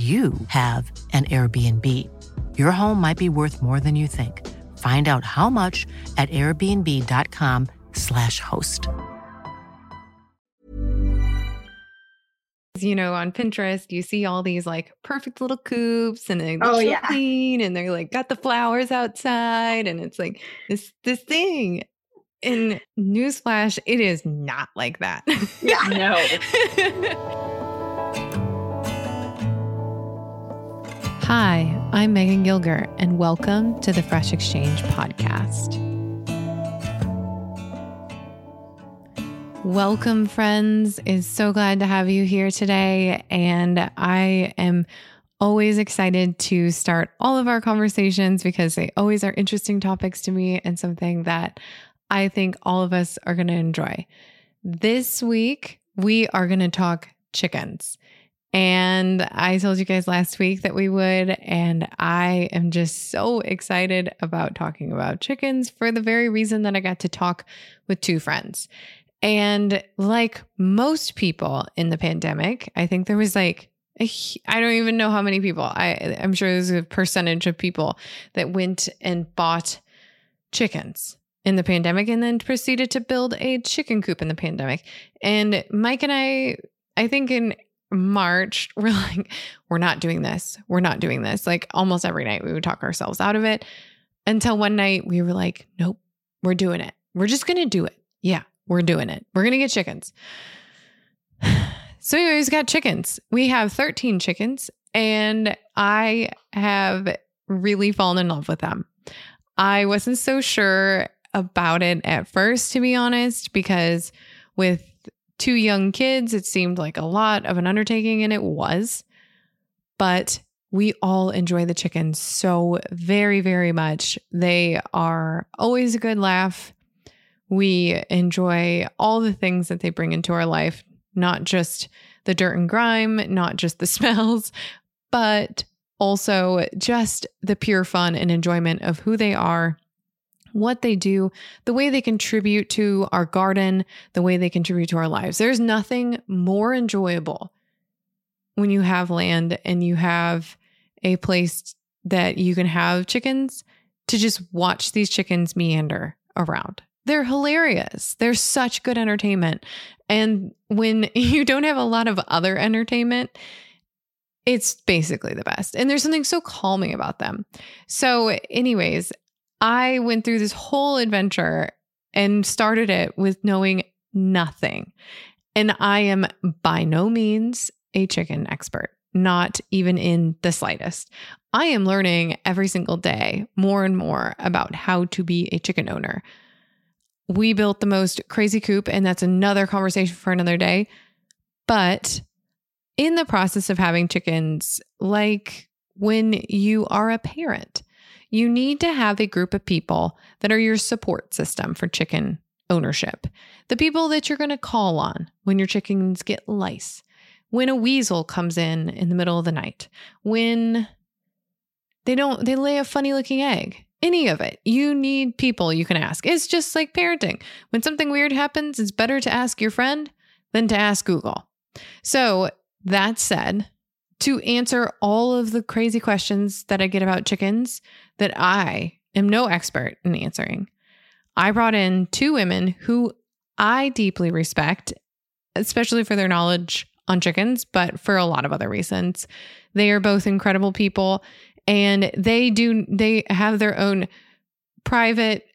you have an Airbnb. Your home might be worth more than you think. Find out how much at airbnb.com/slash host. You know, on Pinterest, you see all these like perfect little coops and they look Oh, so yeah. clean and they're like got the flowers outside and it's like this this thing. In newsflash, it is not like that. Yeah. No. Hi, I'm Megan Gilger, and welcome to the Fresh Exchange podcast. Welcome, friends. Is so glad to have you here today, and I am always excited to start all of our conversations because they always are interesting topics to me and something that I think all of us are going to enjoy. This week, we are going to talk chickens. And I told you guys last week that we would. And I am just so excited about talking about chickens for the very reason that I got to talk with two friends. And like most people in the pandemic, I think there was like, I don't even know how many people. I, I'm sure there's a percentage of people that went and bought chickens in the pandemic and then proceeded to build a chicken coop in the pandemic. And Mike and I, I think in March, we're like, we're not doing this. We're not doing this. Like almost every night, we would talk ourselves out of it until one night we were like, nope, we're doing it. We're just going to do it. Yeah, we're doing it. We're going to get chickens. So, anyways, got chickens. We have 13 chickens, and I have really fallen in love with them. I wasn't so sure about it at first, to be honest, because with two young kids, it seemed like a lot of an undertaking, and it was. But we all enjoy the chickens so very, very much. They are always a good laugh. We enjoy all the things that they bring into our life, not just the dirt and grime, not just the smells, but also just the pure fun and enjoyment of who they are what they do, the way they contribute to our garden, the way they contribute to our lives. There's nothing more enjoyable when you have land and you have a place that you can have chickens to just watch these chickens meander around. They're hilarious. They're such good entertainment. And when you don't have a lot of other entertainment, it's basically the best. And there's something so calming about them. So, anyways, I went through this whole adventure and started it with knowing nothing. And I am by no means a chicken expert, not even in the slightest. I am learning every single day more and more about how to be a chicken owner. We built the most crazy coop, and that's another conversation for another day. But in the process of having chickens, like when you are a parent, you need to have a group of people that are your support system for chicken ownership. The people that you're going to call on when your chickens get lice, when a weasel comes in in the middle of the night, when they don't they lay a funny looking egg. Any of it. You need people you can ask. It's just like parenting. When something weird happens, it's better to ask your friend than to ask Google. So, that said, to answer all of the crazy questions that I get about chickens that I am no expert in answering, I brought in two women who I deeply respect, especially for their knowledge on chickens, but for a lot of other reasons. They are both incredible people and they do they have their own private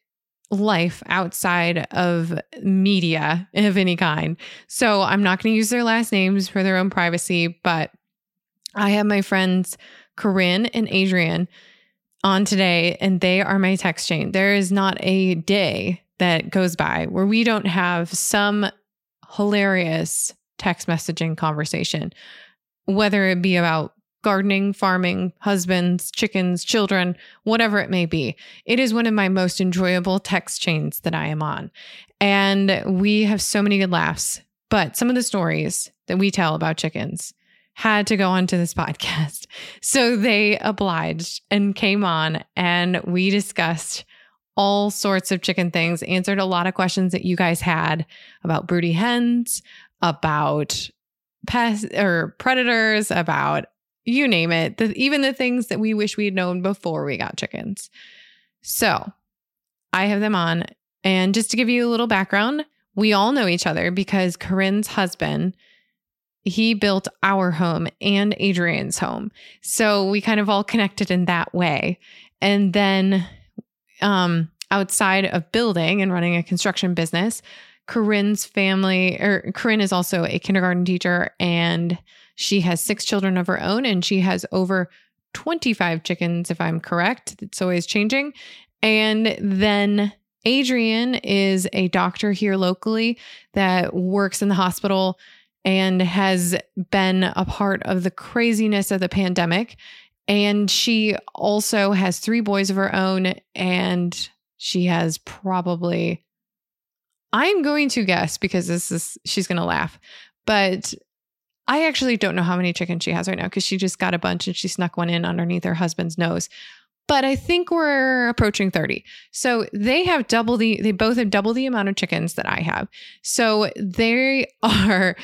life outside of media of any kind. So I'm not going to use their last names for their own privacy, but I have my friends Corinne and Adrian on today, and they are my text chain. There is not a day that goes by where we don't have some hilarious text messaging conversation, whether it be about gardening, farming, husbands, chickens, children, whatever it may be. It is one of my most enjoyable text chains that I am on. And we have so many good laughs. But some of the stories that we tell about chickens had to go onto this podcast. So they obliged and came on, and we discussed all sorts of chicken things, answered a lot of questions that you guys had about broody hens, about pests or predators, about you name it, the, even the things that we wish we'd known before we got chickens. So I have them on. And just to give you a little background, we all know each other because Corinne's husband, he built our home and Adrian's home. So we kind of all connected in that way. And then um, outside of building and running a construction business, Corinne's family, or Corinne is also a kindergarten teacher and she has six children of her own and she has over 25 chickens, if I'm correct. It's always changing. And then Adrian is a doctor here locally that works in the hospital and has been a part of the craziness of the pandemic. And she also has three boys of her own, and she has probably, I'm going to guess because this is, she's going to laugh, but I actually don't know how many chickens she has right now because she just got a bunch and she snuck one in underneath her husband's nose. But I think we're approaching 30. So they have double the, they both have double the amount of chickens that I have. So they are,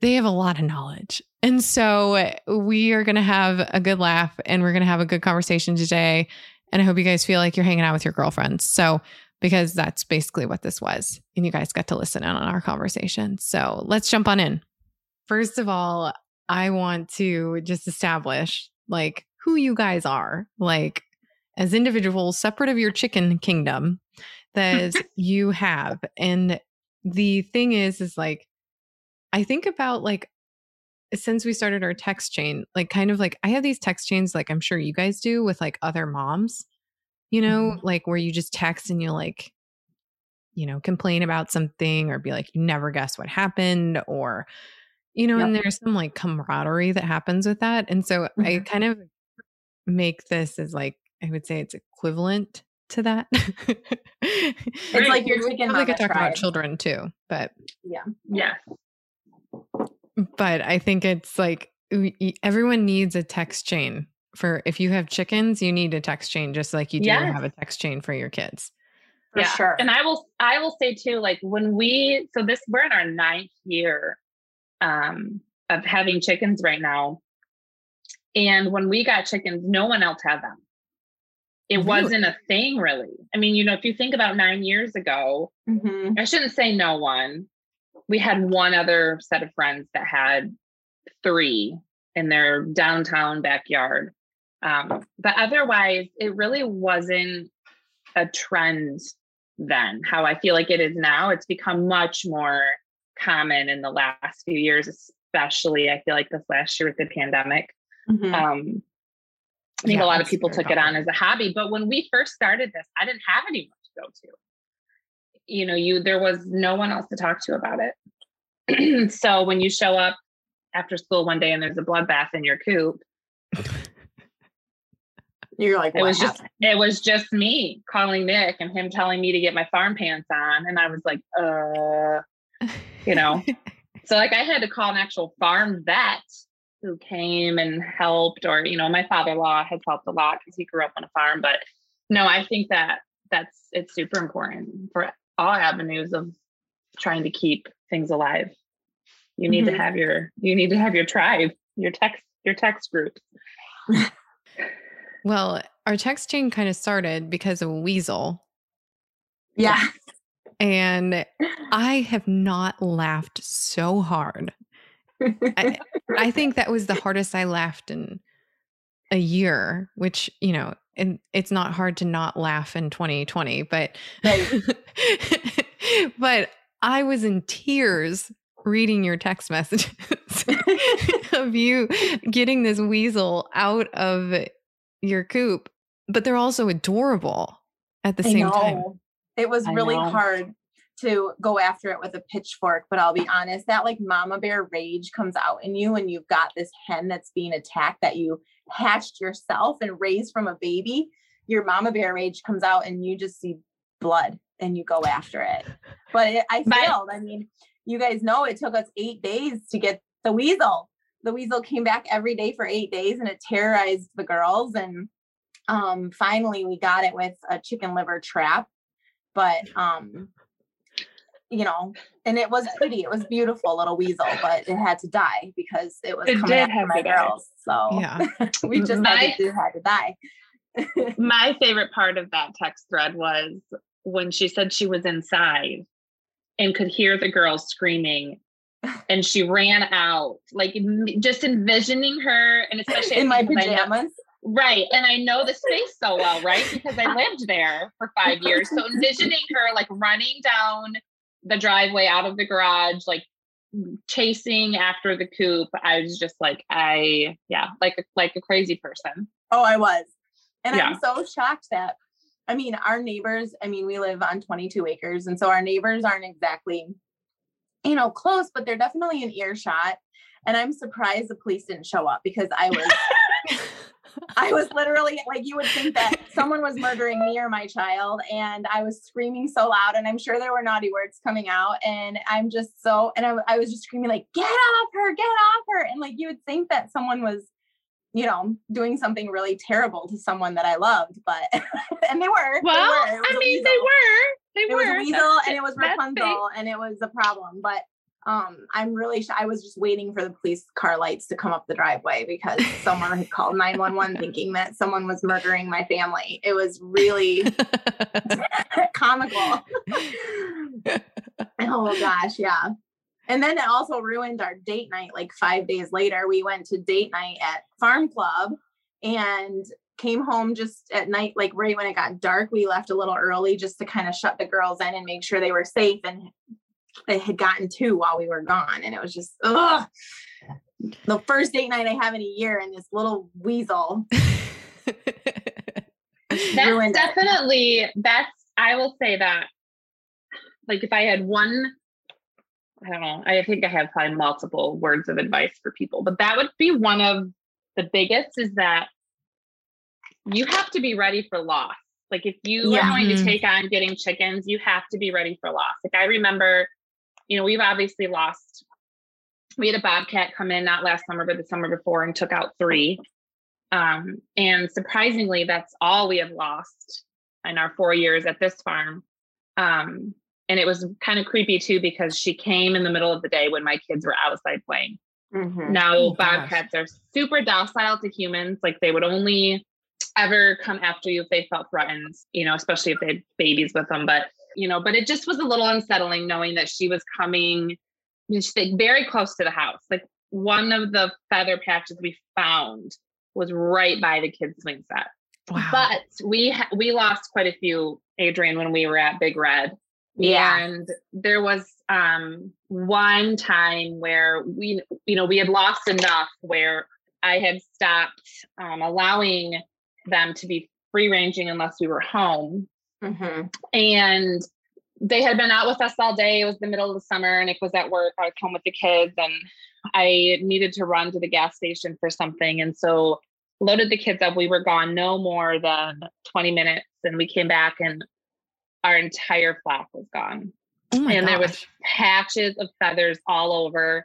they have a lot of knowledge. And so we are going to have a good laugh and we're going to have a good conversation today. And I hope you guys feel like you're hanging out with your girlfriends. So, because that's basically what this was. And you guys got to listen in on our conversation. So let's jump on in. First of all, I want to just establish like who you guys are, like as individuals separate of your chicken kingdom that you have. And the thing is, is like, I think about like, since we started our text chain, like kind of like I have these text chains, like I'm sure you guys do with like other moms, you know, mm-hmm. like where you just text and you like, you know, complain about something or be like, you never guess what happened or, you know, yep. and there's some like camaraderie that happens with that. And so mm-hmm. I kind of make this as like, I would say it's equivalent to that. it's like you're taking like I talk about children too, but yeah. Yeah. But I think it's like everyone needs a text chain for if you have chickens, you need a text chain just like you do yes. have a text chain for your kids. For yeah. sure. And I will I will say too, like when we so this we're in our ninth year um, of having chickens right now. And when we got chickens, no one else had them. It really? wasn't a thing, really. I mean, you know, if you think about nine years ago, mm-hmm. I shouldn't say no one. We had one other set of friends that had three in their downtown backyard. Um, but otherwise, it really wasn't a trend then. How I feel like it is now, it's become much more common in the last few years, especially I feel like this last year with the pandemic. Mm-hmm. Um, I think yeah, a lot of people took it on as a hobby, but when we first started this, I didn't have anyone to go to. You know, you there was no one else to talk to about it. so when you show up after school one day and there's a bloodbath in your coop, You're like, it was happened? just it was just me calling Nick and him telling me to get my farm pants on, and I was like, uh, you know. so like I had to call an actual farm vet who came and helped, or you know, my father-in-law has helped a lot because he grew up on a farm. But no, I think that that's it's super important for all avenues of trying to keep things alive. You need mm-hmm. to have your you need to have your tribe, your text your text group. well, our text chain kind of started because of Weasel. Yeah. And I have not laughed so hard. I, I think that was the hardest I laughed in a year, which, you know, and it's not hard to not laugh in 2020, but but I was in tears reading your text messages of you getting this weasel out of your coop, but they're also adorable at the same time. It was really hard to go after it with a pitchfork, but I'll be honest, that like mama bear rage comes out in you when you've got this hen that's being attacked that you hatched yourself and raised from a baby. Your mama bear rage comes out and you just see blood and you go after it. But it, I failed. I mean, you guys know it took us eight days to get the weasel. The weasel came back every day for eight days and it terrorized the girls. And um, finally, we got it with a chicken liver trap. But um, you know, and it was pretty. It was beautiful little weasel, but it had to die because it was it coming after my girls. So yeah, we just my, had, to, had to die. my favorite part of that text thread was when she said she was inside and could hear the girls screaming and she ran out like just envisioning her and especially in my pajamas right and i know the space so well right because i lived there for five years so envisioning her like running down the driveway out of the garage like chasing after the coop i was just like i yeah like a, like a crazy person oh i was and yeah. i'm so shocked that I mean, our neighbors, I mean, we live on 22 acres. And so our neighbors aren't exactly, you know, close, but they're definitely an earshot. And I'm surprised the police didn't show up because I was, I was literally like, you would think that someone was murdering me or my child. And I was screaming so loud. And I'm sure there were naughty words coming out. And I'm just so, and I, I was just screaming, like, get off her, get off her. And like, you would think that someone was you know, doing something really terrible to someone that I loved, but and they were. Well, they were. I mean, they were. They it were. It was Weasel and it was Rapunzel and it was a problem. But um, I'm really. Sh- I was just waiting for the police car lights to come up the driveway because someone had called 911 thinking that someone was murdering my family. It was really comical. oh gosh, yeah. And then it also ruined our date night. Like five days later, we went to date night at Farm Club and came home just at night, like right when it got dark. We left a little early just to kind of shut the girls in and make sure they were safe. And it had gotten two while we were gone. And it was just, ugh. The first date night I have in a year, and this little weasel. that's definitely, it. that's, I will say that. Like if I had one I don't know. I think I have probably multiple words of advice for people, but that would be one of the biggest is that you have to be ready for loss. Like if you yeah. are going to take on getting chickens, you have to be ready for loss. Like I remember, you know, we've obviously lost. We had a bobcat come in not last summer, but the summer before, and took out three. Um, and surprisingly, that's all we have lost in our four years at this farm. Um, and it was kind of creepy too because she came in the middle of the day when my kids were outside playing. Mm-hmm. Now oh, bobcats are super docile to humans. Like they would only ever come after you if they felt threatened, you know, especially if they had babies with them. But, you know, but it just was a little unsettling knowing that she was coming very close to the house. Like one of the feather patches we found was right by the kids' swing set. Wow. But we ha- we lost quite a few, Adrian, when we were at Big Red. Yeah. And there was um, one time where we, you know, we had lost enough where I had stopped um, allowing them to be free ranging unless we were home. Mm-hmm. And they had been out with us all day. It was the middle of the summer. Nick was at work. I was home with the kids and I needed to run to the gas station for something. And so loaded the kids up. We were gone no more than 20 minutes. And we came back and our entire flock was gone. Oh and gosh. there was patches of feathers all over.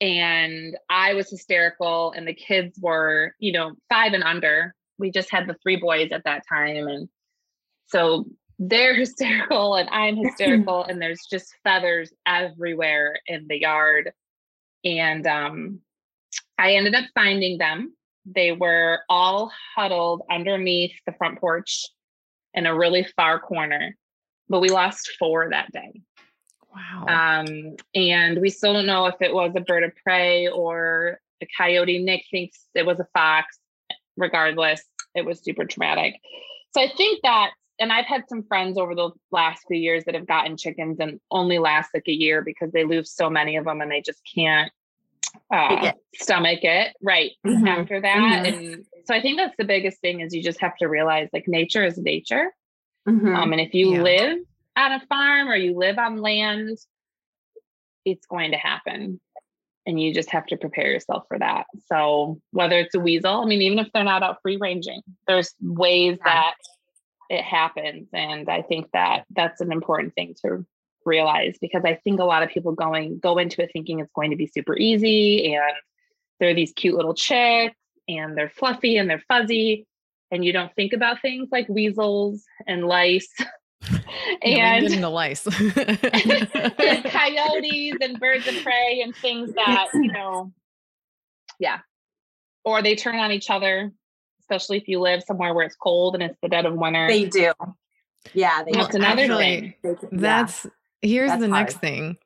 And I was hysterical. And the kids were, you know, five and under. We just had the three boys at that time. And so they're hysterical and I'm hysterical. and there's just feathers everywhere in the yard. And um, I ended up finding them. They were all huddled underneath the front porch in a really far corner, but we lost four that day. Wow. Um, and we still don't know if it was a bird of prey or a coyote. Nick thinks it was a fox. Regardless, it was super traumatic. So I think that, and I've had some friends over the last few years that have gotten chickens and only last like a year because they lose so many of them and they just can't uh, stomach it right mm-hmm. after that. Mm-hmm. And so I think that's the biggest thing is you just have to realize like nature is nature. Mm-hmm. Um, and if you yeah. live on a farm or you live on land, it's going to happen. And you just have to prepare yourself for that. So whether it's a weasel, I mean, even if they're not out free ranging, there's ways yeah. that it happens. And I think that that's an important thing to realize because I think a lot of people going go into it thinking it's going to be super easy and they're these cute little chicks and they're fluffy and they're fuzzy and you don't think about things like weasels and lice and no, the lice and coyotes and birds of prey and things that you know yeah or they turn on each other especially if you live somewhere where it's cold and it's the dead of winter they do yeah they that's another Actually, thing that's Here's That's the hard. next thing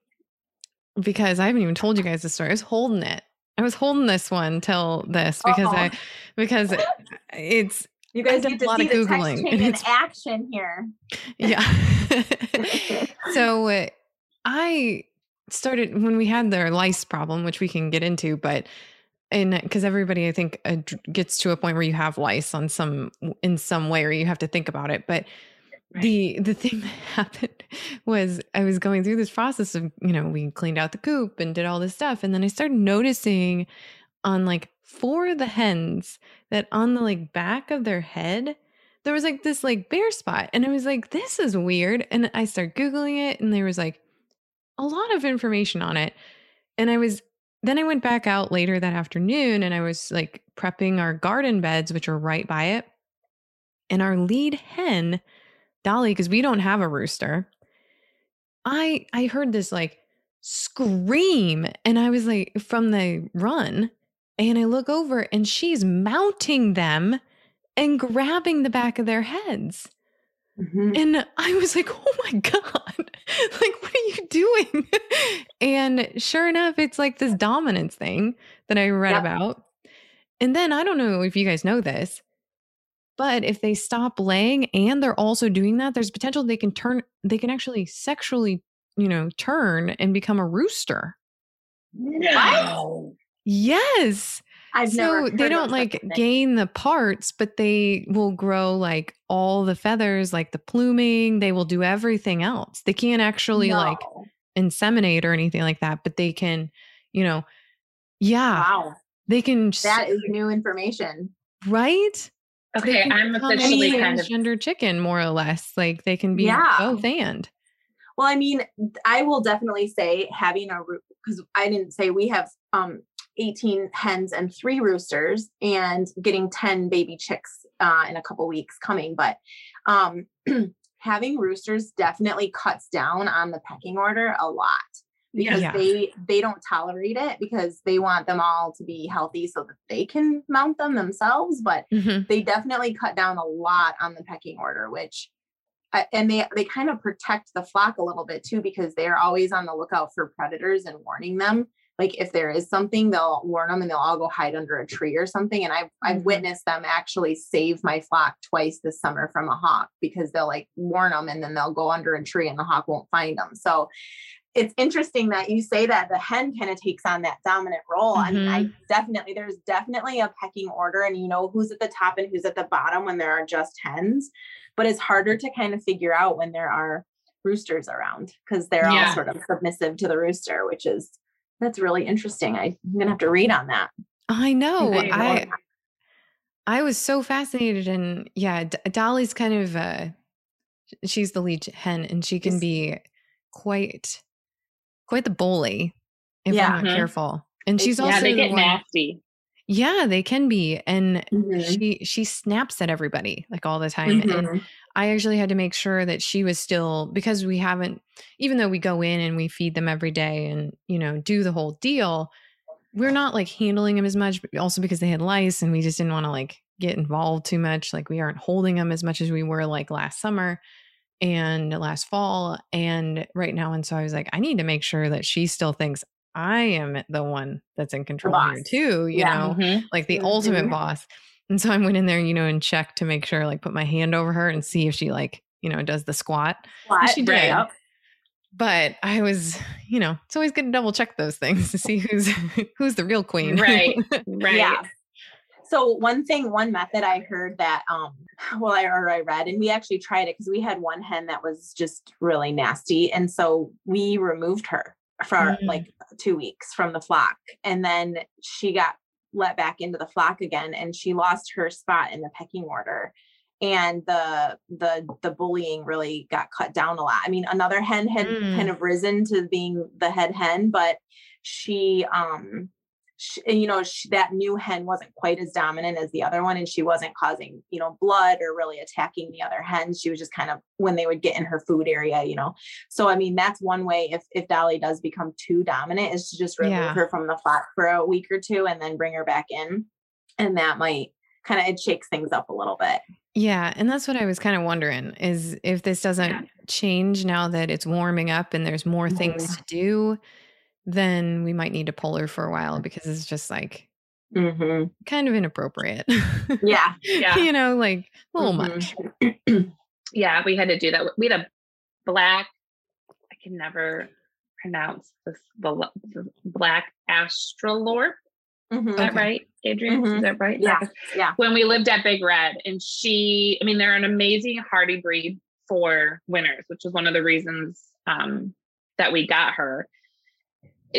because I haven't even told you guys the story. I was holding it. I was holding this one till this because Uh-oh. I because it's you guys get to see the Googling. text in action here. Yeah. so uh, I started when we had the lice problem, which we can get into, but and because everybody I think uh, gets to a point where you have lice on some in some way, or you have to think about it, but the the thing that happened was I was going through this process of, you know, we cleaned out the coop and did all this stuff. And then I started noticing on like four of the hens that on the like back of their head, there was like this like bare spot. And I was like, this is weird. And I started Googling it and there was like a lot of information on it. And I was then I went back out later that afternoon and I was like prepping our garden beds, which are right by it. And our lead hen Dolly, because we don't have a rooster, I I heard this like scream and I was like from the run and I look over and she's mounting them and grabbing the back of their heads. Mm-hmm. And I was like, oh my God, like, what are you doing? and sure enough, it's like this dominance thing that I read yep. about. And then I don't know if you guys know this, but if they stop laying and they're also doing that, there's potential they can turn, they can actually sexually, you know, turn and become a rooster. No. Yes. I've so they don't like gain the parts, but they will grow like all the feathers, like the pluming. They will do everything else. They can't actually no. like inseminate or anything like that, but they can, you know, yeah. Wow. They can. That is new information. Right? Okay, I'm officially kind of gender chicken, more or less. Like they can be yeah. both and. Well, I mean, I will definitely say having a root because I didn't say we have um 18 hens and three roosters and getting 10 baby chicks uh, in a couple weeks coming, but um having roosters definitely cuts down on the pecking order a lot because yeah. they they don't tolerate it because they want them all to be healthy so that they can mount them themselves but mm-hmm. they definitely cut down a lot on the pecking order which uh, and they they kind of protect the flock a little bit too because they're always on the lookout for predators and warning them like if there is something they'll warn them and they'll all go hide under a tree or something and i've i've mm-hmm. witnessed them actually save my flock twice this summer from a hawk because they'll like warn them and then they'll go under a tree and the hawk won't find them so it's interesting that you say that the hen kind of takes on that dominant role. Mm-hmm. I mean, I definitely, there's definitely a pecking order and you know who's at the top and who's at the bottom when there are just hens, but it's harder to kind of figure out when there are roosters around because they're yeah. all sort of submissive to the rooster, which is, that's really interesting. I, I'm going to have to read on that. I know. I, I was so fascinated, and yeah, D- Dolly's kind of uh, she's the lead hen, and she can be quite quite the bully if yeah. we're not mm-hmm. careful. And she's yeah, also they get the nasty. Yeah, they can be. And mm-hmm. she she snaps at everybody like all the time. Mm-hmm. And I actually had to make sure that she was still because we haven't even though we go in and we feed them every day and, you know, do the whole deal, we're not like handling them as much, but also because they had lice and we just didn't want to like get involved too much. Like we aren't holding them as much as we were like last summer and last fall and right now. And so I was like, I need to make sure that she still thinks I am the one that's in control here too, you yeah. know, mm-hmm. like the mm-hmm. ultimate boss. And so I went in there, you know, and checked to make sure, like put my hand over her and see if she like, you know, does the squat. squat she did. Right but I was, you know, it's always good to double check those things to see who's who's the real queen. Right. Right. yeah. So one thing, one method I heard that um well I or I read and we actually tried it because we had one hen that was just really nasty. And so we removed her for mm. like two weeks from the flock. And then she got let back into the flock again and she lost her spot in the pecking order and the the the bullying really got cut down a lot. I mean, another hen had mm. kind of risen to being the head hen, but she um she, you know she, that new hen wasn't quite as dominant as the other one and she wasn't causing you know blood or really attacking the other hens she was just kind of when they would get in her food area you know so i mean that's one way if if dolly does become too dominant is to just remove yeah. her from the flock for a week or two and then bring her back in and that might kind of it shakes things up a little bit yeah, and that's what I was kind of wondering is if this doesn't yeah. change now that it's warming up and there's more things mm-hmm. to do, then we might need to pull her for a while because it's just like mm-hmm. kind of inappropriate. Yeah. Yeah. you know, like a little mm-hmm. much. yeah, we had to do that. We had a black, I can never pronounce this, the, the black australorp. Mm-hmm. Is that okay. right, Adrienne? Mm-hmm. Is that right? Yeah. Yeah. When we lived at Big Red, and she, I mean, they're an amazing hardy breed for winners, which is one of the reasons um, that we got her.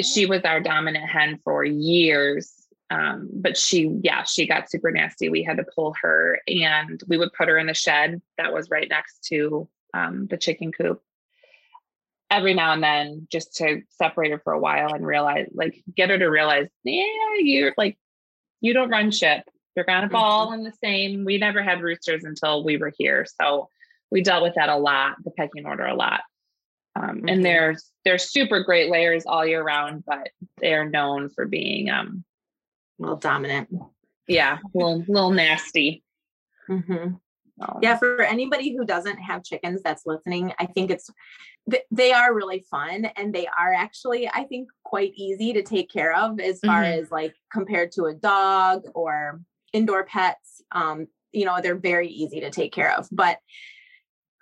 She was our dominant hen for years. Um, but she, yeah, she got super nasty. We had to pull her and we would put her in the shed that was right next to um, the chicken coop every now and then just to separate her for a while and realize like get her to realize yeah you're like you don't run ship you're kind of all in the same we never had roosters until we were here so we dealt with that a lot the pecking order a lot um, mm-hmm. and they're they're super great layers all year round but they're known for being um little dominant yeah a little, little nasty mm-hmm. Um, yeah, for anybody who doesn't have chickens that's listening, I think it's they are really fun and they are actually I think quite easy to take care of as far mm-hmm. as like compared to a dog or indoor pets. Um, you know, they're very easy to take care of, but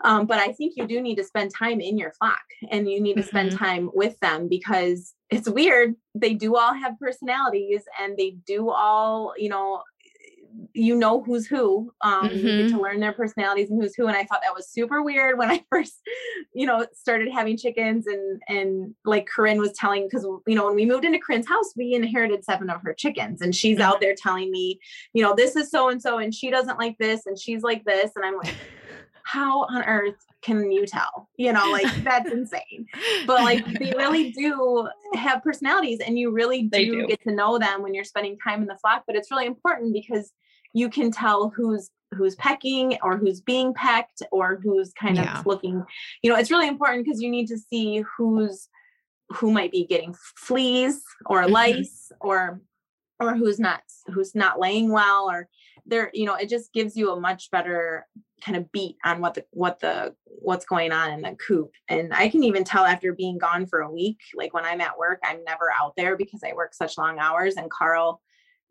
um, but I think you do need to spend time in your flock and you need to spend mm-hmm. time with them because it's weird. They do all have personalities and they do all, you know, you know who's who. Um, mm-hmm. You get to mm-hmm. learn their personalities and who's who. And I thought that was super weird when I first, you know, started having chickens and and like Corinne was telling because you know when we moved into Corinne's house, we inherited seven of her chickens, and she's mm-hmm. out there telling me, you know, this is so and so, and she doesn't like this, and she's like this, and I'm like. How on earth can you tell? You know, like that's insane. But like they really do have personalities and you really do, do, get to know them when you're spending time in the flock. But it's really important because you can tell who's who's pecking or who's being pecked or who's kind yeah. of looking you know it's really important because you need to see who's who might be getting fleas or mm-hmm. lice or or who's not who's not laying well or there you know it just gives you a much better kind of beat on what the what the what's going on in the coop and i can even tell after being gone for a week like when i'm at work i'm never out there because i work such long hours and carl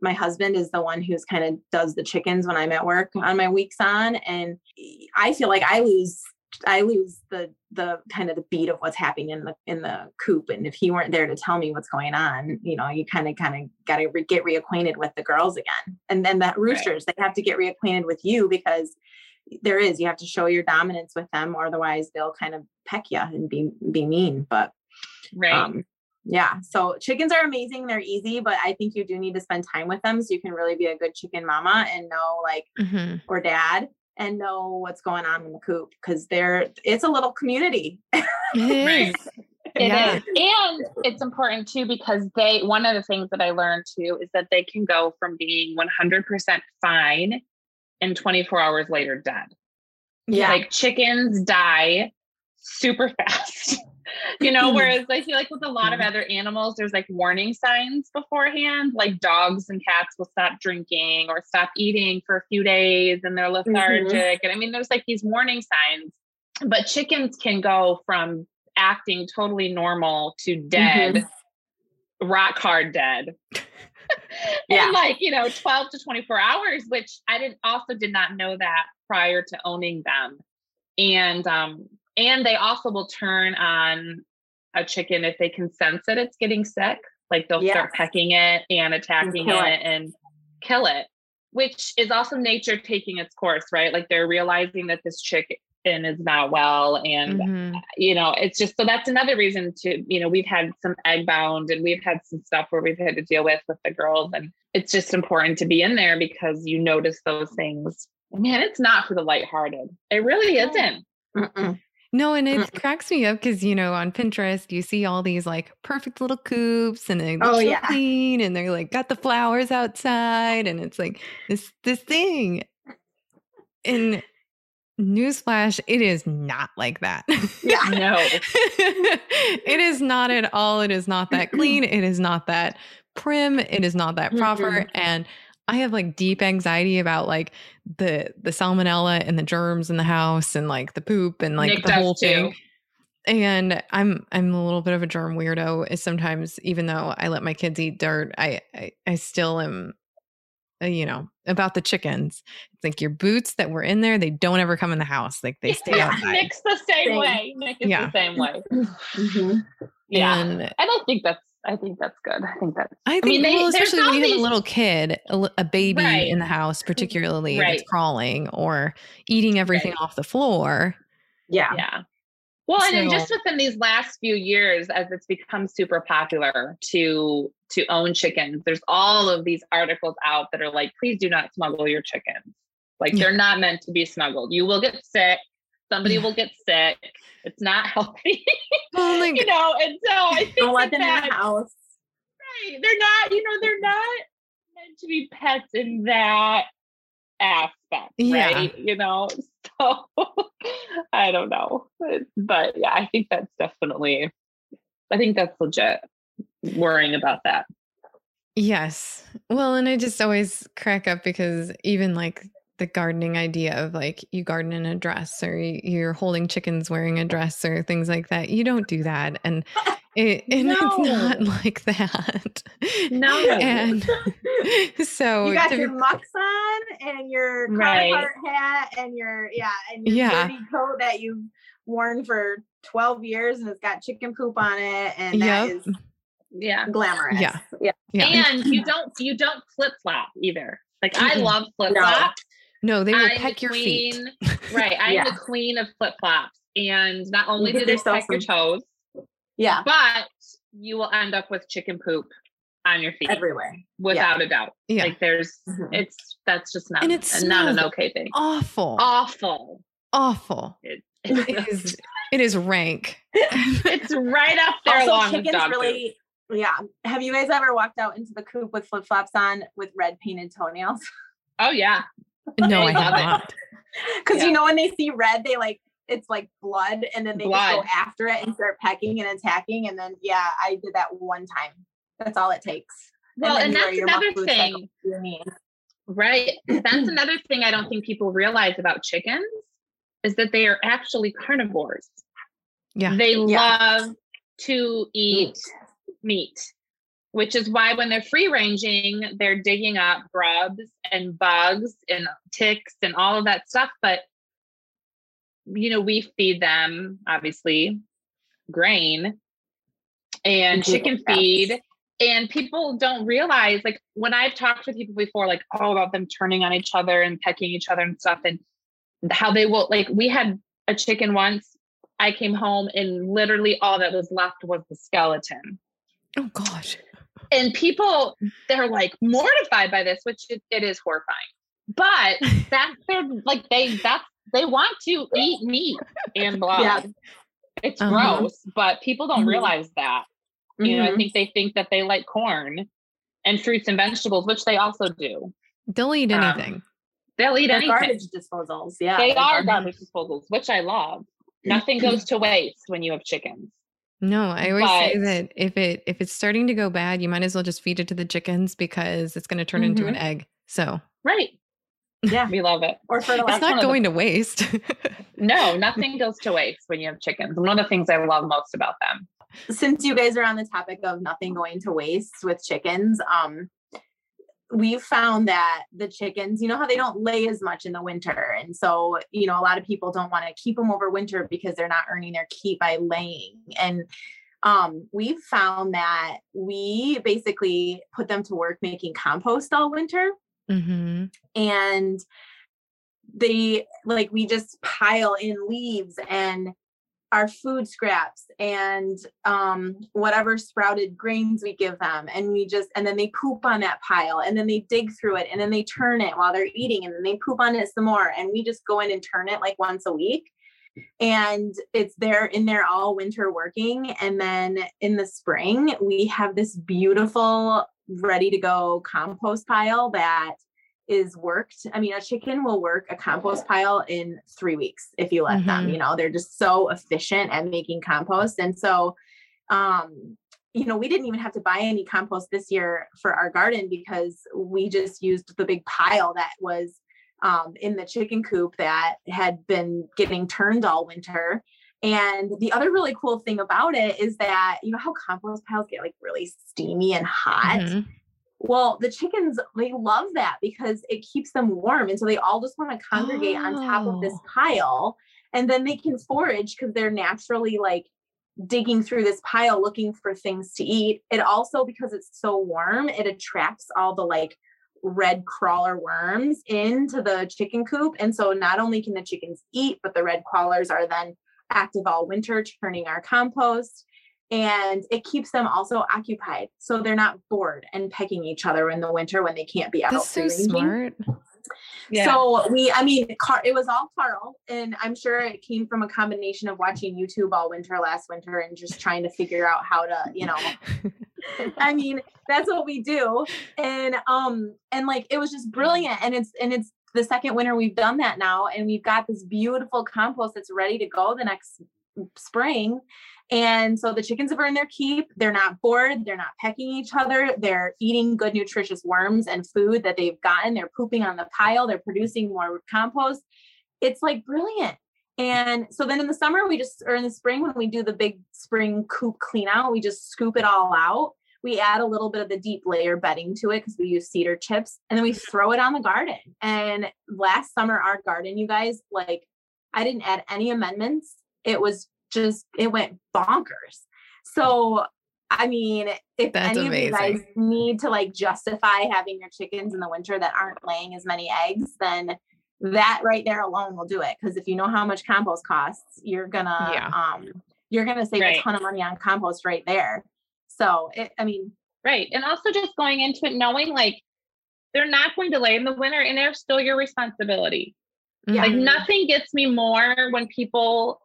my husband is the one who's kind of does the chickens when I'm at work on my weeks on. And I feel like I lose I lose the the kind of the beat of what's happening in the in the coop. And if he weren't there to tell me what's going on, you know, you kind of kind of got to re- get reacquainted with the girls again. And then the roosters, right. they have to get reacquainted with you because there is you have to show your dominance with them, or otherwise they'll kind of peck you and be be mean. But right. Um, Yeah. So chickens are amazing. They're easy, but I think you do need to spend time with them so you can really be a good chicken mama and know like mm-hmm. or dad and know what's going on in the coop because they're it's a little community. It is. It yeah. is. And it's important too because they one of the things that I learned too is that they can go from being 100% fine and 24 hours later dead. Yeah. Like chickens die super fast. you know, whereas I feel like with a lot of other animals, there's like warning signs beforehand, like dogs and cats will stop drinking or stop eating for a few days and they're lethargic. Mm-hmm. And I mean, there's like these warning signs, but chickens can go from acting totally normal to dead, mm-hmm. rock hard dead. yeah. in like, you know, 12 to 24 hours, which I didn't also did not know that prior to owning them. And um, and they also will turn on a chicken if they can sense that it's getting sick. Like they'll yes. start pecking it and attacking it, it and kill it, which is also nature taking its course, right? Like they're realizing that this chicken is not well. And, mm-hmm. you know, it's just so that's another reason to, you know, we've had some egg bound and we've had some stuff where we've had to deal with with the girls. And it's just important to be in there because you notice those things. Man, it's not for the lighthearted. It really isn't. Mm-mm. No, and it cracks me up because you know on Pinterest you see all these like perfect little coops and they look oh, so yeah. clean and they're like got the flowers outside and it's like this this thing. And newsflash, it is not like that. Yeah, no. it is not at all. It is not that clean. It is not that prim. It is not that proper. Mm-hmm. And I have like deep anxiety about like the the salmonella and the germs in the house and like the poop and like Nick the whole thing. Too. And I'm I'm a little bit of a germ weirdo. Is sometimes even though I let my kids eat dirt, I I, I still am uh, you know, about the chickens. It's like your boots that were in there, they don't ever come in the house. Like they stay yeah, outside. Nick's the same, same. way. Nick is yeah. the same way. mm-hmm. Yeah. And I don't think that's I think that's good. I think that's. I think, I mean, they, well, especially when you have a little kid, a, a baby right. in the house, mm-hmm. particularly right. that's crawling or eating everything right. off the floor. Yeah. Yeah. Well, so, and then just within these last few years, as it's become super popular to to own chickens, there's all of these articles out that are like, please do not smuggle your chickens. Like yeah. they're not meant to be smuggled. You will get sick. Somebody will get sick. It's not healthy. Oh you know, and so I think don't let them that, in the house. Right. They're not, you know, they're not meant to be pets in that aspect. Yeah. Right. You know, so I don't know. But yeah, I think that's definitely I think that's legit worrying about that. Yes. Well, and I just always crack up because even like the gardening idea of like you garden in a dress or you're holding chickens wearing a dress or things like that. You don't do that. And it, and no. it's not like that. No. And so you got your mucks on and your right. hat and your yeah and your yeah. dirty coat that you've worn for 12 years and it's got chicken poop on it and that yep. is yeah glamorous. Yeah. Yeah. yeah. And you don't you don't flip flop either. Like I love flip flops. No, they will I'm peck the your feet. right. I'm yeah. the queen of flip flops. And not only do they peck your toes, yeah, but you will end up with chicken poop on your feet everywhere without yeah. a doubt. Yeah. Like there's mm-hmm. it's that's just not and it's not an okay thing. Awful. Awful. Awful. It, it is it is rank. it's right up there also, along chickens really food. yeah. Have you guys ever walked out into the coop with flip flops on with red painted toenails? Oh yeah. No, I have not. Because yeah. you know when they see red, they like it's like blood, and then they blood. just go after it and start pecking and attacking. And then yeah, I did that one time. That's all it takes. Well, and, and that's another thing. Right. That's another thing I don't think people realize about chickens is that they are actually carnivores. Yeah. They yeah. love to eat meat which is why when they're free ranging, they're digging up grubs and bugs and ticks and all of that stuff. But, you know, we feed them obviously grain and chicken feed. And people don't realize, like, when I've talked to people before, like, oh, about them turning on each other and pecking each other and stuff, and how they will, like, we had a chicken once. I came home and literally all that was left was the skeleton Oh gosh. And people, they're like mortified by this, which it, it is horrifying. But that's their like they that's they want to eat meat and blood. Yeah. It's uh-huh. gross, but people don't mm-hmm. realize that. You mm-hmm. know, I mm-hmm. think they think that they like corn and fruits and vegetables, which they also do. They'll eat um, anything. Um, they'll eat anything. Garbage disposals. Yeah. They are garbage disposals, which I love. Nothing goes to waste when you have chickens. No, I always but, say that if it if it's starting to go bad, you might as well just feed it to the chickens because it's going to turn mm-hmm. into an mm-hmm. egg. So right, yeah, we love it. Or fertilizer. It's not going the, to waste. no, nothing goes to waste when you have chickens. One of the things I love most about them. Since you guys are on the topic of nothing going to waste with chickens, um, we've found that the chickens, you know how they don't lay as much in the winter. And so, you know, a lot of people don't want to keep them over winter because they're not earning their keep by laying. And um, we've found that we basically put them to work making compost all winter. Mm-hmm. And they like we just pile in leaves and our food scraps and um, whatever sprouted grains we give them and we just and then they poop on that pile and then they dig through it and then they turn it while they're eating and then they poop on it some more and we just go in and turn it like once a week. And it's there in there all winter working and then in the spring we have this beautiful ready to go compost pile that is worked. I mean, a chicken will work a compost pile in three weeks if you let mm-hmm. them. You know, they're just so efficient at making compost. And so, um, you know, we didn't even have to buy any compost this year for our garden because we just used the big pile that was um, in the chicken coop that had been getting turned all winter. And the other really cool thing about it is that, you know, how compost piles get like really steamy and hot. Mm-hmm well, the chickens, they love that because it keeps them warm. And so they all just want to congregate oh. on top of this oh. pile. And then they can forage because they're naturally like digging through this pile looking for things to eat. It also, because it's so warm, it attracts all the like red crawler worms into the chicken coop. And so not only can the chickens eat, but the red crawlers are then active all winter, turning our compost and it keeps them also occupied so they're not bored and pecking each other in the winter when they can't be out That's so smart yeah. So we, I mean, Car- it was all Carl, and I'm sure it came from a combination of watching YouTube all winter last winter and just trying to figure out how to, you know. I mean, that's what we do, and um, and like it was just brilliant, and it's and it's the second winter we've done that now, and we've got this beautiful compost that's ready to go the next spring and so the chickens have earned their keep. They're not bored. They're not pecking each other. They're eating good, nutritious worms and food that they've gotten. They're pooping on the pile. They're producing more compost. It's like brilliant. And so then in the summer, we just, or in the spring, when we do the big spring coop clean out, we just scoop it all out. We add a little bit of the deep layer bedding to it because we use cedar chips and then we throw it on the garden. And last summer, our garden, you guys, like, I didn't add any amendments. It was just it went bonkers. So I mean, if That's any amazing. of you guys need to like justify having your chickens in the winter that aren't laying as many eggs, then that right there alone will do it. Because if you know how much compost costs, you're gonna yeah. um you're gonna save right. a ton of money on compost right there. So it, I mean, right, and also just going into it knowing like they're not going to lay in the winter, and they're still your responsibility. Yeah. Like nothing gets me more when people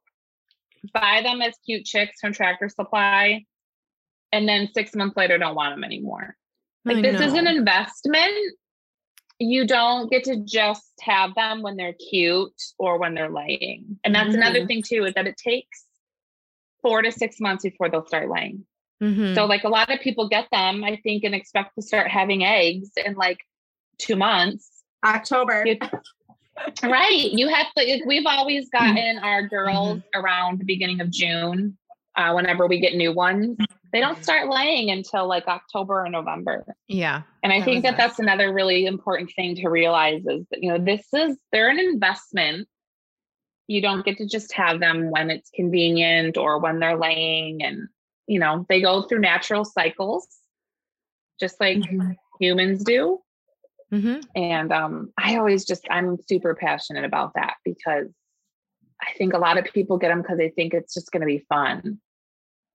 buy them as cute chicks from Tractor Supply, and then six months later don't want them anymore. Like I this know. is an investment. You don't get to just have them when they're cute or when they're laying. And that's mm-hmm. another thing too, is that it takes four to six months before they'll start laying. Mm-hmm. So like a lot of people get them, I think, and expect to start having eggs in like two months. October. right. You have to, we've always mm-hmm. gotten our girls mm-hmm. around the beginning of June, uh, whenever we get new ones. They don't start laying until like October or November. Yeah. And I that think that that's another really important thing to realize is that, you know, this is, they're an investment. You don't get to just have them when it's convenient or when they're laying. And, you know, they go through natural cycles just like mm-hmm. humans do. Mm-hmm. And um, I always just, I'm super passionate about that because I think a lot of people get them because they think it's just going to be fun.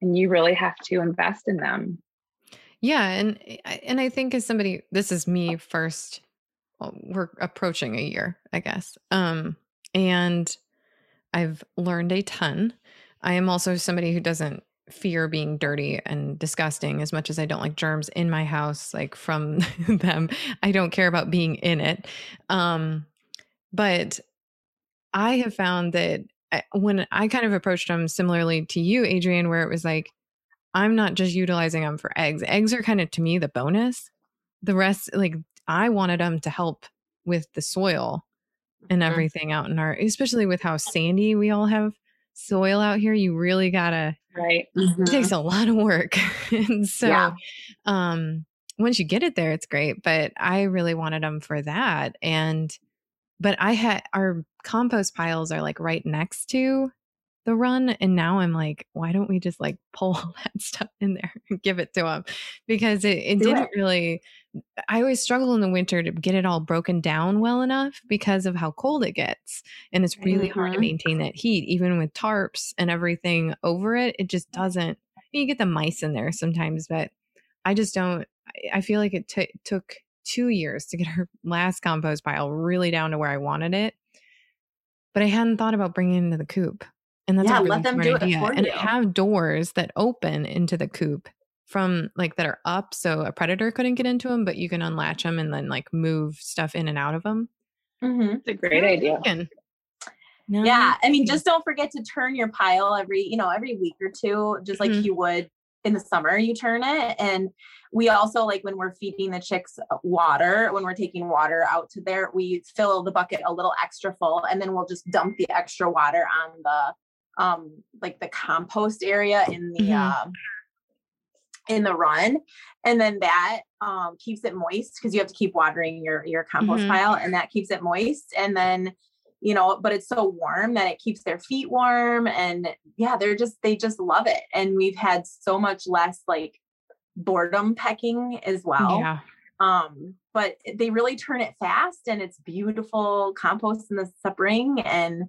And you really have to invest in them. Yeah, and and I think as somebody, this is me first. Well, we're approaching a year, I guess. Um, and I've learned a ton. I am also somebody who doesn't fear being dirty and disgusting as much as I don't like germs in my house, like from them. I don't care about being in it. Um, but I have found that I, when I kind of approached them similarly to you, Adrienne, where it was like, I'm not just utilizing them for eggs. Eggs are kind of to me the bonus. The rest, like I wanted them to help with the soil and mm-hmm. everything out in our, especially with how sandy we all have soil out here. You really gotta, right? Mm-hmm. It takes a lot of work, and so, yeah. um, once you get it there, it's great. But I really wanted them for that, and but I had our compost piles are like right next to the run and now i'm like why don't we just like pull all that stuff in there and give it to them because it, it didn't it. really i always struggle in the winter to get it all broken down well enough because of how cold it gets and it's really mm-hmm. hard to mm-hmm. maintain that heat even with tarps and everything over it it just doesn't you get the mice in there sometimes but i just don't i feel like it t- took two years to get her last compost pile really down to where i wanted it but i hadn't thought about bringing it into the coop and that's yeah, a really let them do idea. it for and you. have doors that open into the coop from like that are up so a predator couldn't get into them but you can unlatch them and then like move stuff in and out of them mm-hmm. it's a great idea no. yeah i mean just don't forget to turn your pile every you know every week or two just like mm-hmm. you would in the summer you turn it and we also like when we're feeding the chicks uh, water when we're taking water out to there we fill the bucket a little extra full and then we'll just dump the extra water on the um like the compost area in the mm-hmm. uh, in the run and then that um keeps it moist because you have to keep watering your your compost mm-hmm. pile and that keeps it moist and then you know but it's so warm that it keeps their feet warm and yeah they're just they just love it and we've had so much less like boredom pecking as well yeah um but they really turn it fast and it's beautiful compost in the spring and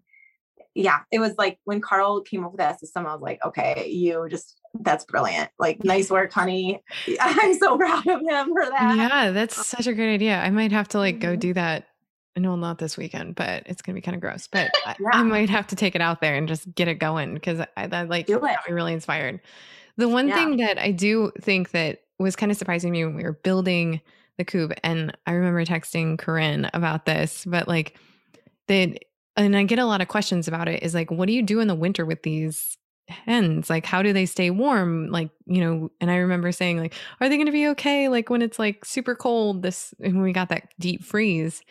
yeah, it was like when Carl came up with that system, I was like, okay, you just that's brilliant. Like, nice work, honey. I'm so proud of him for that. Yeah, that's um, such a great idea. I might have to like go mm-hmm. do that. No, not this weekend, but it's gonna be kind of gross. But yeah. I, I, might have to take it out there and just get it going because I that like do got me really inspired. The one yeah. thing that I do think that was kind of surprising me when we were building the cube, and I remember texting Corinne about this, but like that and I get a lot of questions about it is like, what do you do in the winter with these hens? Like, how do they stay warm? Like, you know, and I remember saying, like, are they going to be okay? Like, when it's like super cold, this, when we got that deep freeze.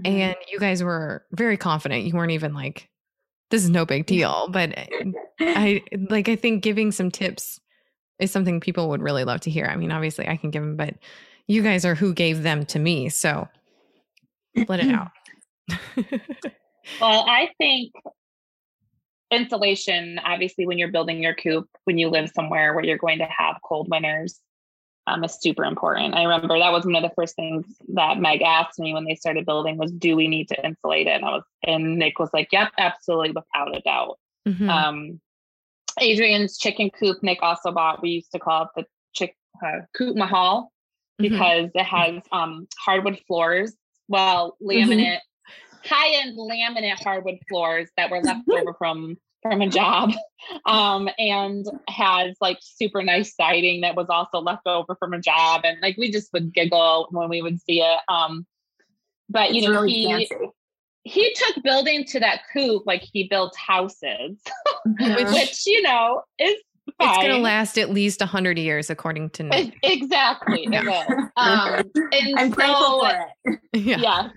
Mm-hmm. And you guys were very confident. You weren't even like, this is no big deal. But eh, I like, I think giving some tips is something people would really love to hear. I mean, obviously I can give them, but you guys are who gave them to me. So let it out. Well, I think insulation, obviously, when you're building your coop, when you live somewhere where you're going to have cold winters, um, is super important. I remember that was one of the first things that Meg asked me when they started building was, "Do we need to insulate it?" And I was, and Nick was like, "Yep, absolutely, without a doubt." Mm-hmm. Um, Adrienne's chicken coop, Nick also bought. We used to call it the chick uh, coop mahal mm-hmm. because mm-hmm. it has um, hardwood floors, well, mm-hmm. laminate high-end laminate hardwood floors that were left over from from a job um, and has like super nice siding that was also left over from a job and like we just would giggle when we would see it um, but you it's know really he fancy. he took building to that coop like he built houses mm-hmm. which you know is Fine. It's going to last at least 100 years, according to Nick. Exactly. Yeah. Um, and I'm so, grateful for it. Yeah. yeah.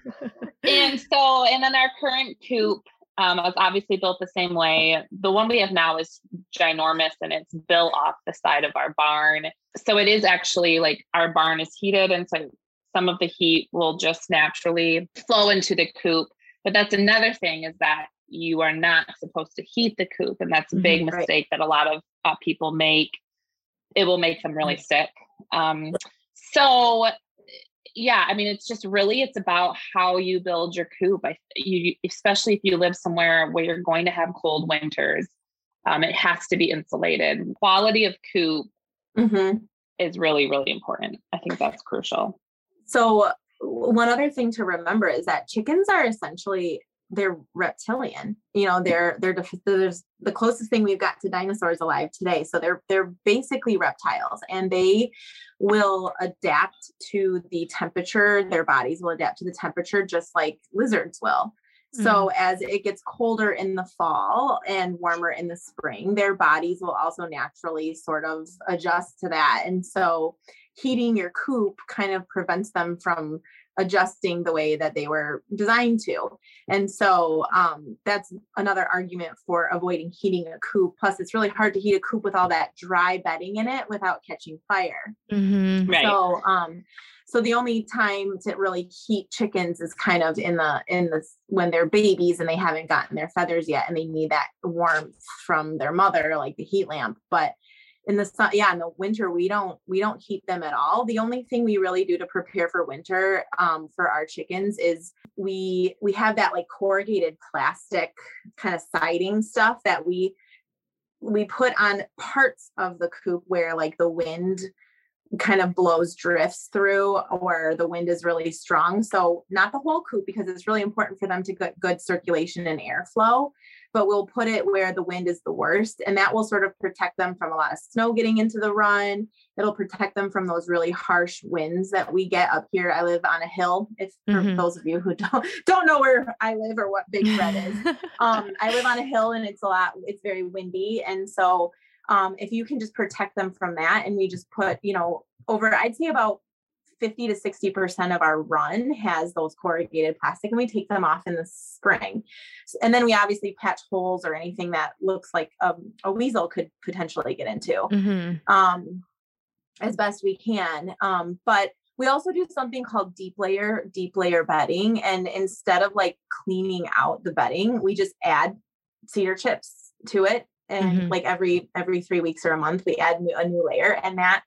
and so, and then our current coop um, was obviously built the same way. The one we have now is ginormous and it's built off the side of our barn. So it is actually like our barn is heated. And so some of the heat will just naturally flow into the coop. But that's another thing is that you are not supposed to heat the coop. And that's a big mm-hmm, mistake right. that a lot of uh, people make. It will make them really sick. Um, so yeah, I mean, it's just really it's about how you build your coop. I, you, especially if you live somewhere where you're going to have cold winters, um, it has to be insulated. Quality of coop mm-hmm. is really, really important. I think that's crucial. So one other thing to remember is that chickens are essentially they're reptilian you know they're they're there's the closest thing we've got to dinosaurs alive today so they're they're basically reptiles and they will adapt to the temperature their bodies will adapt to the temperature just like lizards will so mm-hmm. as it gets colder in the fall and warmer in the spring their bodies will also naturally sort of adjust to that and so heating your coop kind of prevents them from adjusting the way that they were designed to. And so um, that's another argument for avoiding heating a coop. Plus, it's really hard to heat a coop with all that dry bedding in it without catching fire. Mm-hmm. Right. So, um, so the only time to really heat chickens is kind of in the in the when they're babies and they haven't gotten their feathers yet and they need that warmth from their mother, like the heat lamp. But in the sun yeah in the winter we don't we don't heat them at all. The only thing we really do to prepare for winter um, for our chickens is we we have that like corrugated plastic kind of siding stuff that we we put on parts of the coop where like the wind kind of blows drifts through or the wind is really strong. So not the whole coop because it's really important for them to get good circulation and airflow but we'll put it where the wind is the worst. And that will sort of protect them from a lot of snow getting into the run. It'll protect them from those really harsh winds that we get up here. I live on a hill. If mm-hmm. for those of you who don't don't know where I live or what Big Red is, um, I live on a hill and it's a lot. It's very windy, and so um, if you can just protect them from that, and we just put you know over, I'd say about 50 to 60% of our run has those corrugated plastic and we take them off in the spring. And then we obviously patch holes or anything that looks like um, a weasel could potentially get into mm-hmm. um, as best we can. Um, but we also do something called deep layer, deep layer bedding. And instead of like cleaning out the bedding, we just add cedar chips to it. And mm-hmm. like every every three weeks or a month, we add a new layer, and that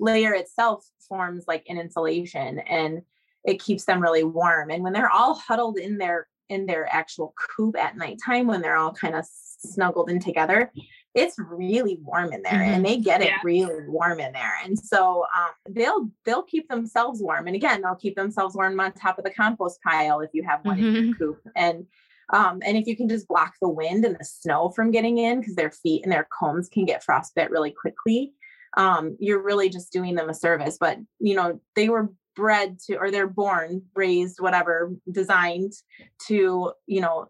layer itself forms like an insulation and it keeps them really warm. And when they're all huddled in their in their actual coop at nighttime, when they're all kind of snuggled in together, it's really warm in there mm-hmm. and they get it yeah. really warm in there and so um, they'll they'll keep themselves warm and again they'll keep themselves warm on top of the compost pile if you have one mm-hmm. in your mm-hmm. coop and um, and if you can just block the wind and the snow from getting in because their feet and their combs can get frostbite really quickly um, you're really just doing them a service. But you know, they were bred to, or they're born, raised, whatever, designed to, you know,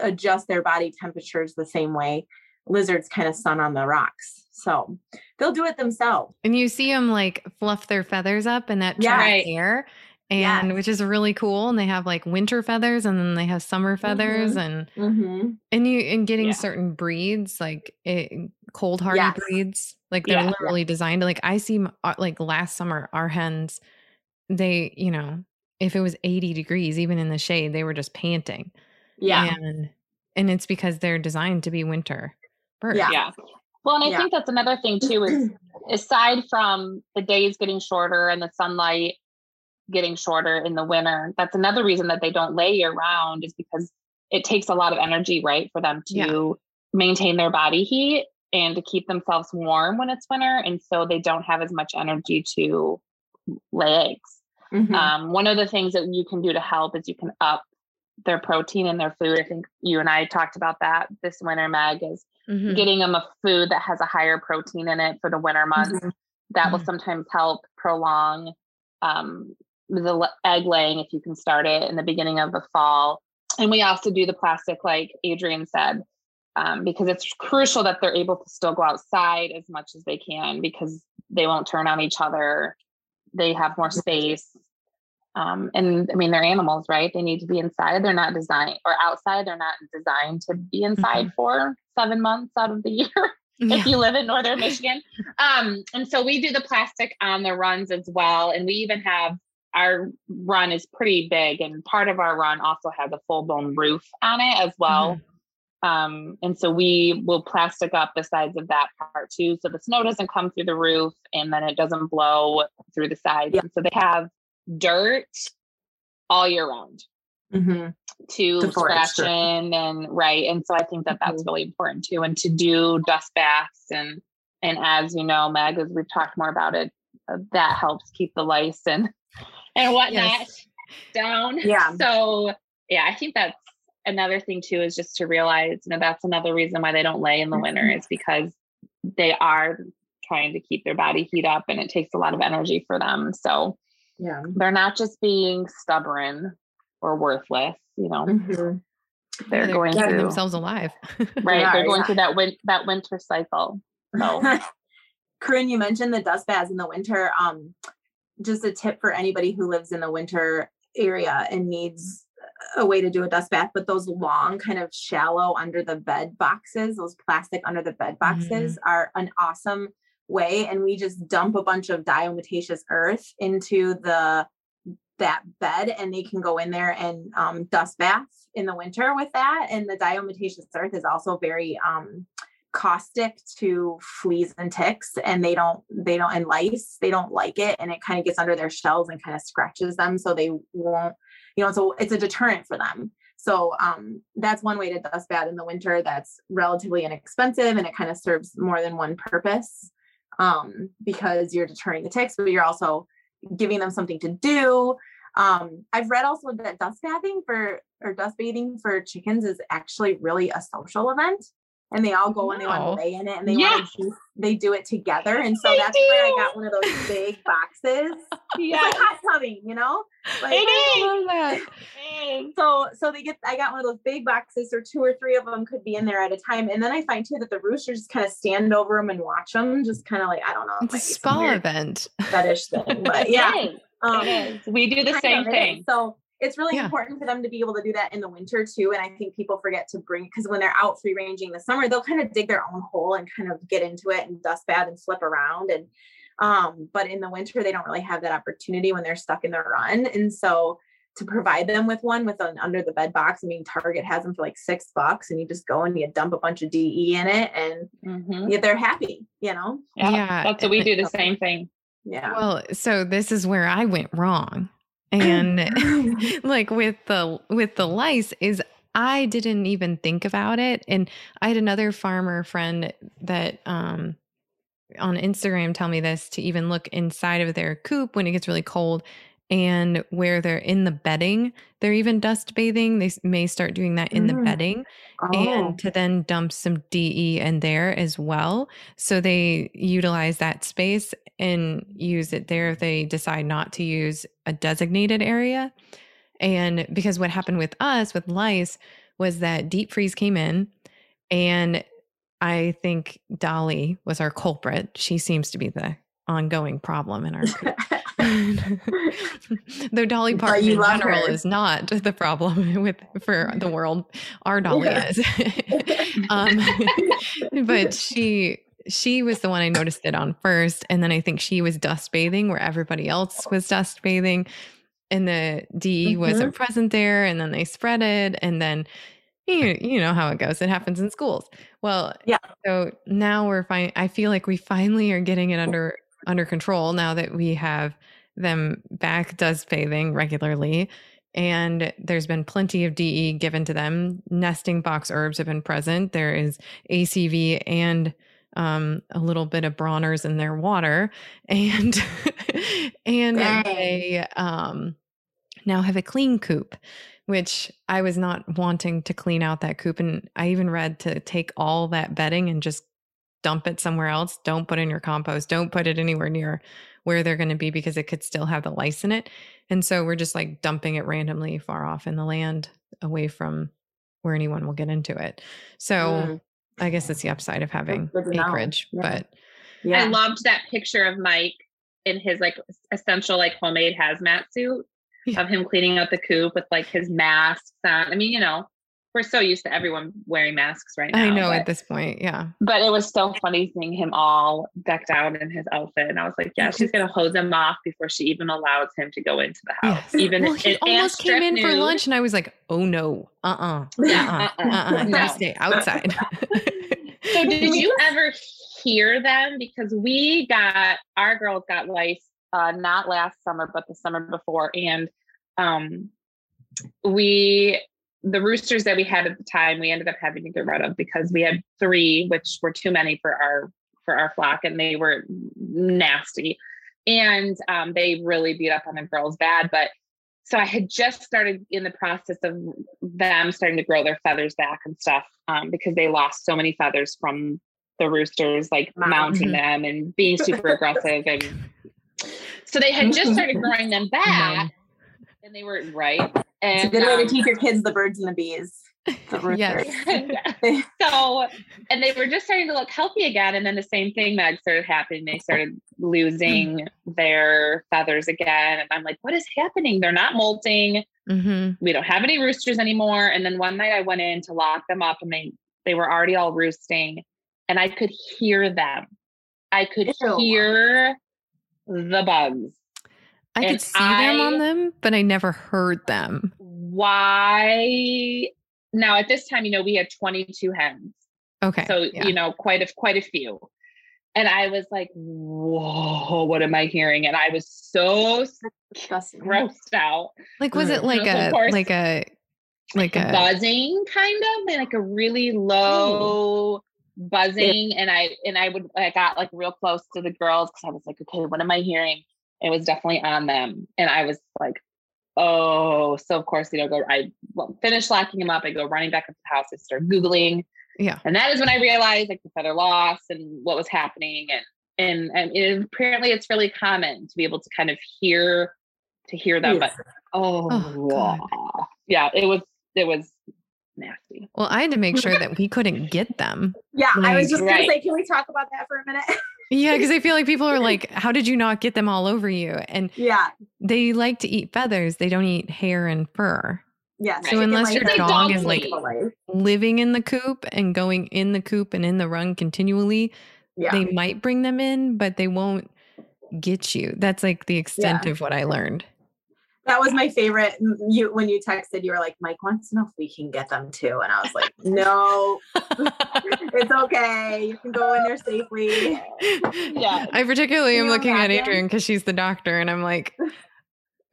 adjust their body temperatures the same way lizards kind of sun on the rocks. So they'll do it themselves. And you see them like fluff their feathers up in that yeah. right. hair and which is really cool and they have like winter feathers and then they have summer feathers mm-hmm. and mm-hmm. and you and getting yeah. certain breeds like it, eh, cold hardy yes. breeds like they're yeah. literally designed like i see uh, like last summer our hens they you know if it was 80 degrees even in the shade they were just panting yeah and and it's because they're designed to be winter birds yeah, yeah. well and i yeah. think that's another thing too is aside from the days getting shorter and the sunlight getting shorter in the winter. That's another reason that they don't lay year round is because it takes a lot of energy, right, for them to yeah. maintain their body heat and to keep themselves warm when it's winter. And so they don't have as much energy to lay eggs. Mm-hmm. Um, one of the things that you can do to help is you can up their protein in their food. I think you and I talked about that this winter, Meg, is mm-hmm. getting them a food that has a higher protein in it for the winter months. Mm-hmm. That will mm-hmm. sometimes help prolong um, the egg laying if you can start it in the beginning of the fall. And we also do the plastic, like Adrienne said, um, because it's crucial that they're able to still go outside as much as they can because they won't turn on each other. They have more space. Um, and I mean, they're animals, right? They need to be inside. They're not designed or outside. They're not designed to be inside mm-hmm. for seven months out of the year. Yeah. if you live in northern Michigan. Um, and so we do the plastic on the runs as well. And we even have our run is pretty big and part of our run also has a full blown roof on it as well. Mm-hmm. Um, and so we will plastic up the sides of that part too. So the snow doesn't come through the roof and then it doesn't blow through the sides. Yeah. And so they have dirt all year round mm-hmm. to scratch in and right. And so I think that that's mm-hmm. really important too. And to do dust baths and, and as you know, Meg, as we've talked more about it, that helps keep the lice and and whatnot yes. down. Yeah. So yeah, I think that's another thing too is just to realize, you know, that's another reason why they don't lay in the winter mm-hmm. is because they are trying to keep their body heat up and it takes a lot of energy for them. So yeah, they're not just being stubborn or worthless, you know. Mm-hmm. They're, they're, going through themselves alive. right. They're going yeah. through that win- that winter cycle. So Corinne, you mentioned the dust baths in the winter. Um, just a tip for anybody who lives in the winter area and needs a way to do a dust bath, but those long, kind of shallow under the bed boxes, those plastic under the bed boxes mm-hmm. are an awesome way. And we just dump a bunch of diatomaceous earth into the that bed and they can go in there and um, dust bath in the winter with that. And the diatomaceous earth is also very um, caustic to fleas and ticks and they don't they don't and lice they don't like it and it kind of gets under their shells and kind of scratches them so they won't you know so it's a deterrent for them. So um, that's one way to dust bath in the winter that's relatively inexpensive and it kind of serves more than one purpose um, because you're deterring the ticks but you're also giving them something to do. Um, I've read also that dust bathing for or dust bathing for chickens is actually really a social event and they all go and they want to lay in it and they want to they do it together and so they that's do. where I got one of those big boxes. yeah, like hot tubbing, you know. Like, it is. So so they get I got one of those big boxes or two or three of them could be in there at a time and then I find too that the roosters kind of stand over them and watch them just kind of like I don't know. It's a spa event. Fetish thing, but yeah. Um, we do the same thing. So it's really yeah. important for them to be able to do that in the winter too. And I think people forget to bring because when they're out free ranging the summer, they'll kind of dig their own hole and kind of get into it and dust bath and flip around. And um, but in the winter, they don't really have that opportunity when they're stuck in their run. And so to provide them with one with an under the bed box, I mean, Target has them for like six bucks, and you just go and you dump a bunch of DE in it, and mm-hmm. yeah, they're happy, you know. Yeah, yeah. that's what we do the same thing. Yeah. Well, so this is where I went wrong and like with the with the lice is I didn't even think about it. And I had another farmer friend that um on Instagram tell me this to even look inside of their coop when it gets really cold and where they're in the bedding, they're even dust bathing. They may start doing that in mm. the bedding oh. and to then dump some DE in there as well. So they utilize that space and use it there if they decide not to use a designated area. And because what happened with us with lice was that deep freeze came in and I think Dolly was our culprit. She seems to be the ongoing problem in our Though Dolly Parton in general her. is not the problem with for the world, our Dolly yeah. is. um, but she she was the one I noticed it on first, and then I think she was dust bathing where everybody else was dust bathing, and the DE mm-hmm. wasn't present there, and then they spread it, and then you, you know how it goes. It happens in schools. Well, yeah. So now we're fine. I feel like we finally are getting it under under control now that we have them back does bathing regularly and there's been plenty of DE given to them. Nesting box herbs have been present. There is ACV and um, a little bit of Bronner's in their water, and and Dang. they um, now have a clean coop, which I was not wanting to clean out that coop, and I even read to take all that bedding and just dump it somewhere else. Don't put in your compost. Don't put it anywhere near where they're going to be because it could still have the lice in it. And so we're just like dumping it randomly far off in the land away from where anyone will get into it. So mm. I guess it's the upside of having acreage, yeah. but yeah. I loved that picture of Mike in his like essential like homemade hazmat suit yeah. of him cleaning out the coop with like his masks on. I mean, you know, we're so used to everyone wearing masks right now. I know but, at this point, yeah. But it was so funny seeing him all decked out in his outfit, and I was like, "Yeah, she's gonna hose him off before she even allows him to go into the house." Yes. Even well, he almost came in for lunch, and I was like, "Oh no, uh, uh-uh, uh, uh-uh, uh-uh, no. stay outside." so, did you ever hear them? Because we got our girls got lice uh, not last summer, but the summer before, and um, we the roosters that we had at the time, we ended up having to get rid of because we had three, which were too many for our for our flock, and they were nasty. and um, they really beat up on the girls bad. But so I had just started in the process of them starting to grow their feathers back and stuff um, because they lost so many feathers from the roosters, like mounting them and being super aggressive. And so they had just started growing them back, and they were right. And it's a good way um, to teach your kids the birds and the bees. yes. so, and they were just starting to look healthy again. And then the same thing that started happening. They started losing their feathers again. And I'm like, what is happening? They're not molting. Mm-hmm. We don't have any roosters anymore. And then one night I went in to lock them up and they, they were already all roosting and I could hear them. I could Ew. hear the bugs. I and could see I, them on them, but I never heard them. Why now at this time, you know, we had 22 hens. Okay. So, yeah. you know, quite a quite a few. And I was like, whoa, what am I hearing? And I was so grossed out. Like, was it like a course, like a like a buzzing kind of like a really low buzzing and I and I would I got like real close to the girls because I was like, okay, what am I hearing? It was definitely on them. And I was like, oh, so of course, you know, go I well, finish locking them up. I go running back up to the house. I start Googling. Yeah. And that is when I realized like the feather loss and what was happening. And and, and it, apparently it's really common to be able to kind of hear to hear them. Yes. But oh, oh yeah, it was it was nasty. Well, I had to make sure that we couldn't get them. Yeah, like, I was just gonna say, can we talk about that for a minute? yeah, because I feel like people are like, "How did you not get them all over you?" And yeah, they like to eat feathers; they don't eat hair and fur. Yeah. So unless your dog is like living in the coop and going in the coop and in the run continually, yeah. they might bring them in, but they won't get you. That's like the extent yeah. of what I learned that was my favorite. You when you texted, you were like, Mike wants to know if we can get them too, and I was like, no, it's okay. You can go in there safely. Yeah. I particularly am looking at Adrienne because she's the doctor, and I'm like.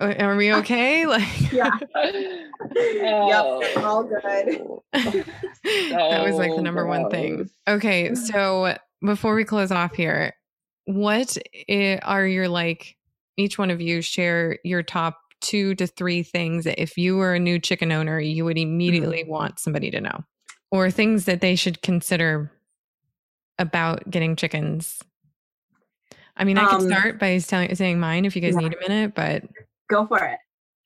Are we okay? Like, yeah. oh. Yep, all good. that was like the oh, number one thing. Okay, mm. so before we close off here, what are your like? Each one of you share your top two to three things that if you were a new chicken owner, you would immediately mm-hmm. want somebody to know, or things that they should consider about getting chickens? I mean, I um, could start by telling, saying mine if you guys yeah. need a minute, but go for it.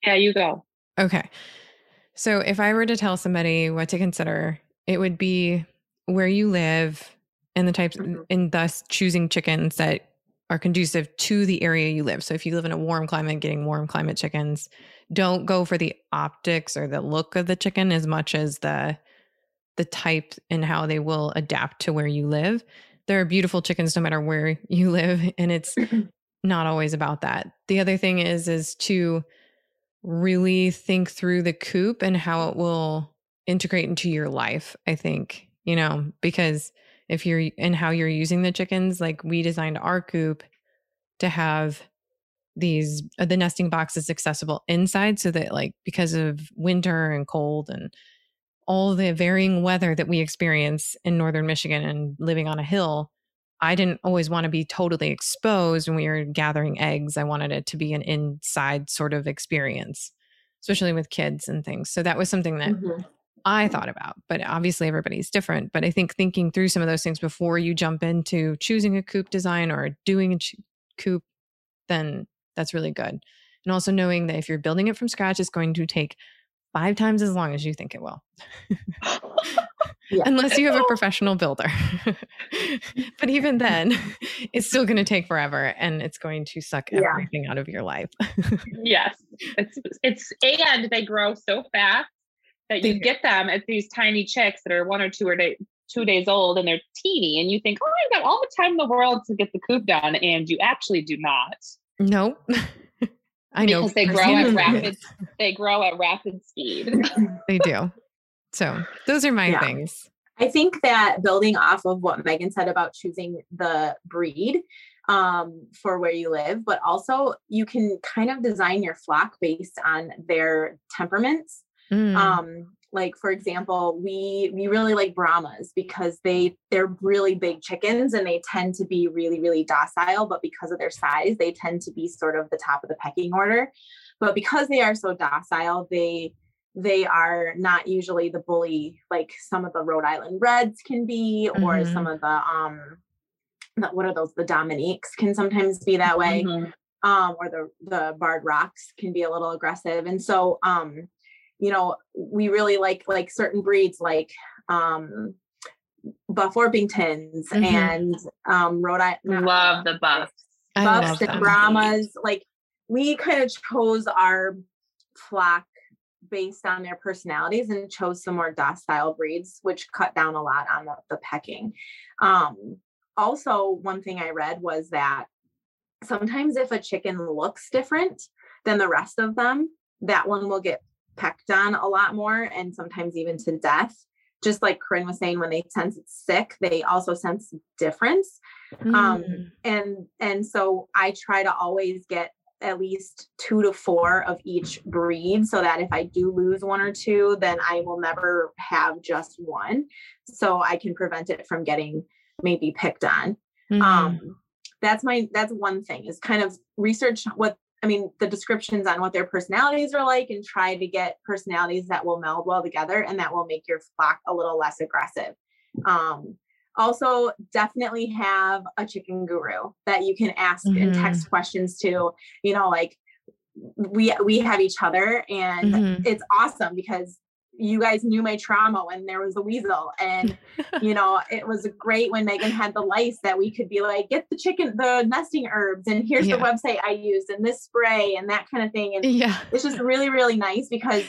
Yeah, you go. Okay. So if I were to tell somebody what to consider, it would be where you live and the types, mm-hmm. and thus choosing chickens that are conducive to the area you live. So if you live in a warm climate, getting warm climate chickens, don't go for the optics or the look of the chicken as much as the the type and how they will adapt to where you live. There are beautiful chickens no matter where you live and it's not always about that. The other thing is is to really think through the coop and how it will integrate into your life, I think, you know, because if you're and how you're using the chickens like we designed our coop to have these uh, the nesting boxes accessible inside so that like because of winter and cold and all the varying weather that we experience in northern michigan and living on a hill i didn't always want to be totally exposed when we were gathering eggs i wanted it to be an inside sort of experience especially with kids and things so that was something that mm-hmm. I thought about, but obviously everybody's different. But I think thinking through some of those things before you jump into choosing a coop design or doing a ch- coop, then that's really good. And also knowing that if you're building it from scratch, it's going to take five times as long as you think it will. yeah. Unless you have a professional builder. but even then, it's still going to take forever and it's going to suck yeah. everything out of your life. yes. It's it's and they grow so fast that you get them as these tiny chicks that are one or two or day, two days old and they're teeny and you think, oh, i've got all the time in the world to get the coop done. And you actually do not. No. I know. Because they grow at rapid they grow at rapid speed. they do. So those are my yeah. things. I think that building off of what Megan said about choosing the breed um, for where you live, but also you can kind of design your flock based on their temperaments. Mm. Um, like for example we we really like brahmas because they they're really big chickens and they tend to be really really docile but because of their size they tend to be sort of the top of the pecking order but because they are so docile they they are not usually the bully like some of the rhode island reds can be or mm-hmm. some of the um what are those the dominiques can sometimes be that way mm-hmm. um or the the barred rocks can be a little aggressive and so um you know, we really like like certain breeds like um buff Orpingtons mm-hmm. and um Rhode Island. Love the buffs. Buffs and Brahmas. Like we kind of chose our flock based on their personalities and chose some more docile breeds, which cut down a lot on the, the pecking. Um, also, one thing I read was that sometimes if a chicken looks different than the rest of them, that one will get pecked on a lot more and sometimes even to death. Just like Corinne was saying, when they sense it's sick, they also sense difference. Mm. Um, and and so I try to always get at least two to four of each breed so that if I do lose one or two, then I will never have just one. So I can prevent it from getting maybe picked on. Mm. Um, that's my that's one thing is kind of research what I mean, the descriptions on what their personalities are like and try to get personalities that will meld well together and that will make your flock a little less aggressive. Um, also, definitely have a chicken guru that you can ask mm-hmm. and text questions to, you know, like we we have each other and mm-hmm. it's awesome because you guys knew my trauma when there was a weasel and you know it was great when megan had the lice that we could be like get the chicken the nesting herbs and here's yeah. the website i used and this spray and that kind of thing and yeah it's just really really nice because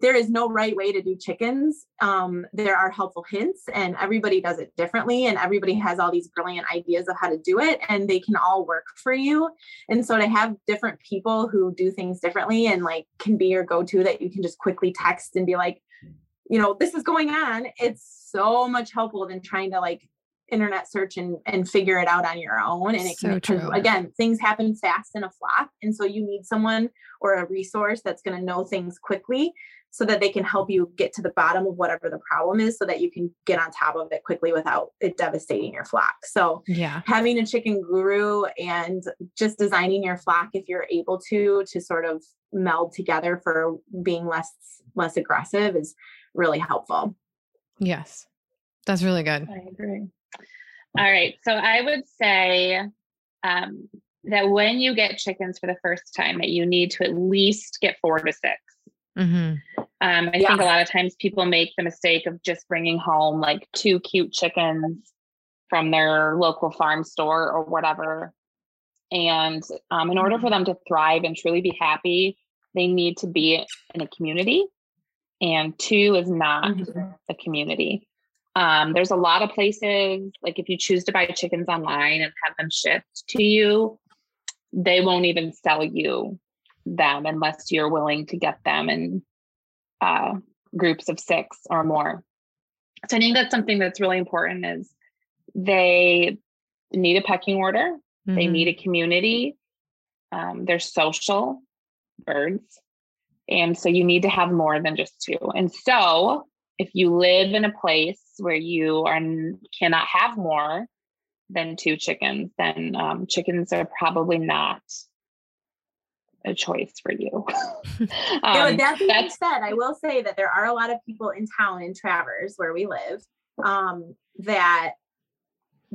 there is no right way to do chickens. Um, there are helpful hints, and everybody does it differently, and everybody has all these brilliant ideas of how to do it, and they can all work for you. And so to have different people who do things differently and like can be your go-to that you can just quickly text and be like, you know, this is going on. It's so much helpful than trying to like internet search and and figure it out on your own and it so can again things happen fast in a flock and so you need someone or a resource that's going to know things quickly so that they can help you get to the bottom of whatever the problem is so that you can get on top of it quickly without it devastating your flock. So yeah. having a chicken guru and just designing your flock if you're able to to sort of meld together for being less less aggressive is really helpful. Yes. That's really good. I agree. All right. So I would say um, that when you get chickens for the first time, that you need to at least get four to 6 mm-hmm. Um, I yeah. think a lot of times people make the mistake of just bringing home like two cute chickens from their local farm store or whatever. And um, in order for them to thrive and truly be happy, they need to be in a community. And two is not mm-hmm. a community. Um, there's a lot of places, like if you choose to buy chickens online and have them shipped to you, they won't even sell you them unless you're willing to get them in uh, groups of six or more. So I think that's something that's really important is they need a pecking order, mm-hmm. they need a community, um, they're social birds. And so you need to have more than just two. And so if you live in a place where you are cannot have more than two chickens, then um, chickens are probably not a choice for you. um, yeah, that being said, I will say that there are a lot of people in town in Traverse where we live um, that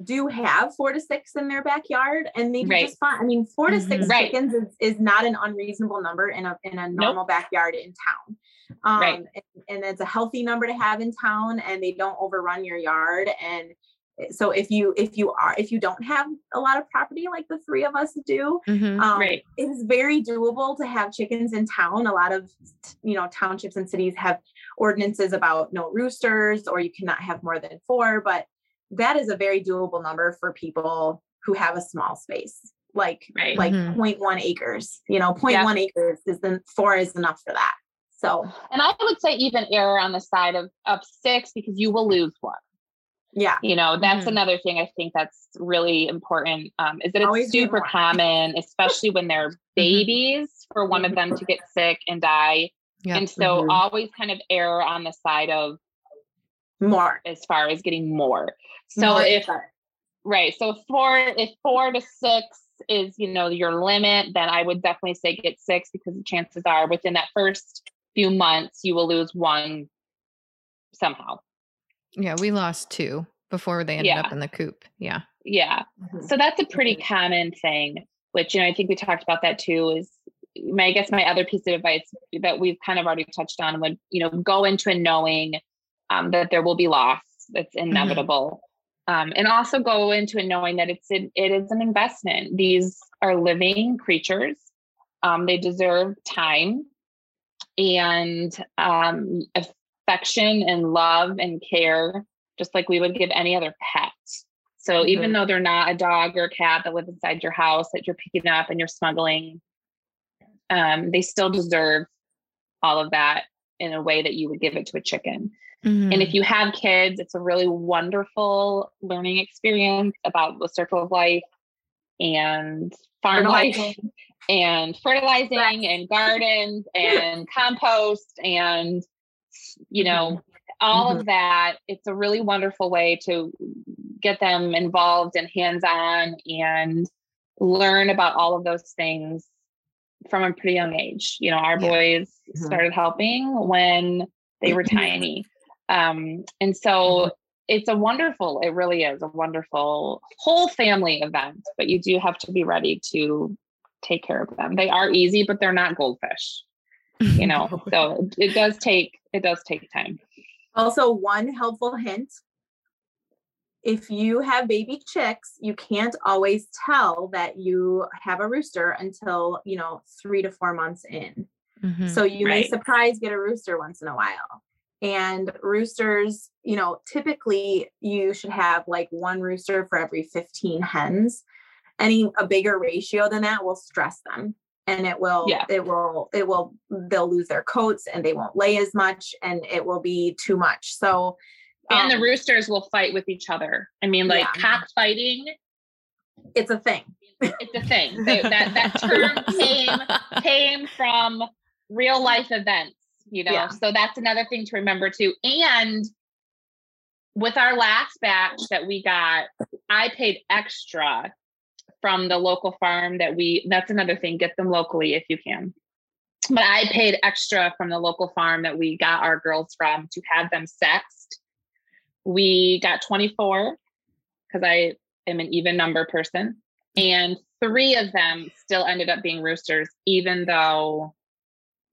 do have four to six in their backyard and they right. just fine. I mean, 4 to mm-hmm. 6 right. chickens is, is not an unreasonable number in a in a normal nope. backyard in town. Um, right. and, and it's a healthy number to have in town and they don't overrun your yard. And so if you if you are if you don't have a lot of property like the three of us do mm-hmm. um, right. it is very doable to have chickens in town a lot of you know townships and cities have ordinances about no roosters or you cannot have more than four but that is a very doable number for people who have a small space like right. like mm-hmm. 0.1 acres you know 0.1 yeah. acres is then four is enough for that so and i would say even error on the side of of six because you will lose one yeah you know that's mm-hmm. another thing i think that's really important um, is that it's Always super common especially when they're mm-hmm. babies for one of them to get sick and die Yep. And so mm-hmm. always kind of err on the side of more as far as getting more. So more if right, so four if four to six is you know your limit, then I would definitely say get six because the chances are within that first few months you will lose one somehow. Yeah, we lost two before they ended yeah. up in the coop. Yeah. Yeah. Mm-hmm. So that's a pretty mm-hmm. common thing, which, you know, I think we talked about that too, is my, I guess my other piece of advice that we've kind of already touched on would, you know, go into a knowing um, that there will be loss. That's mm-hmm. inevitable. Mm-hmm. Um, and also go into it knowing that it's an, it is an investment. These are living creatures. Um, they deserve time and um, affection and love and care, just like we would give any other pet. So mm-hmm. even though they're not a dog or a cat that live inside your house that you're picking up and you're smuggling, um, they still deserve all of that in a way that you would give it to a chicken. Mm-hmm. And if mm-hmm. you have kids, it's a really wonderful learning experience about the circle of life and farm life and fertilizing right. and gardens and compost and you know all mm-hmm. of that it's a really wonderful way to get them involved and hands-on and learn about all of those things from a pretty young age you know our yeah. boys mm-hmm. started helping when they were tiny um, and so mm-hmm. it's a wonderful it really is a wonderful whole family event but you do have to be ready to take care of them they are easy but they're not goldfish you know so it does take it does take time. Also one helpful hint. If you have baby chicks you can't always tell that you have a rooster until you know three to four months in. Mm-hmm. so you right. may surprise get a rooster once in a while. And roosters you know typically you should have like one rooster for every 15 hens. Any a bigger ratio than that will stress them and it will yeah. it will it will they'll lose their coats and they won't lay as much and it will be too much so and um, the roosters will fight with each other i mean like yeah. cockfighting it's a thing it's a thing they, that that term came came from real life events you know yeah. so that's another thing to remember too and with our last batch that we got i paid extra from the local farm that we that's another thing get them locally if you can. But i paid extra from the local farm that we got our girls from to have them sexed. We got 24 because i am an even number person and three of them still ended up being roosters even though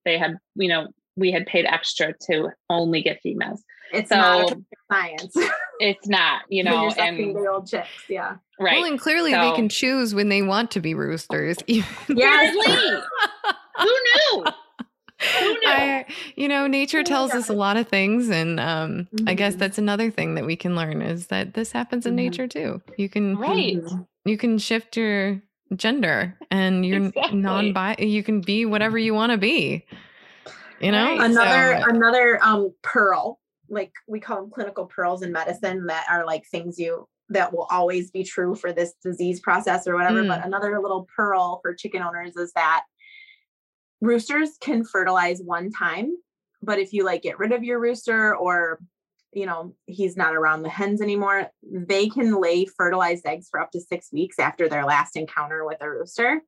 they had you know we had paid extra to only get females it's so, not science it's not, you know, and the old chicks, yeah. Right. Well, and clearly so, they can choose when they want to be roosters. yeah. Who knew? Who knew? I, you know, nature tells us a lot of things, and um, mm-hmm. I guess mm-hmm. that's another thing that we can learn is that this happens in mm-hmm. nature too. You can right. You can shift your gender, and you're exactly. non-bi. You can be whatever you want to be. You know, right. another so, another um pearl like we call them clinical pearls in medicine that are like things you that will always be true for this disease process or whatever. Mm. But another little pearl for chicken owners is that roosters can fertilize one time, but if you like get rid of your rooster or you know he's not around the hens anymore, they can lay fertilized eggs for up to six weeks after their last encounter with a rooster.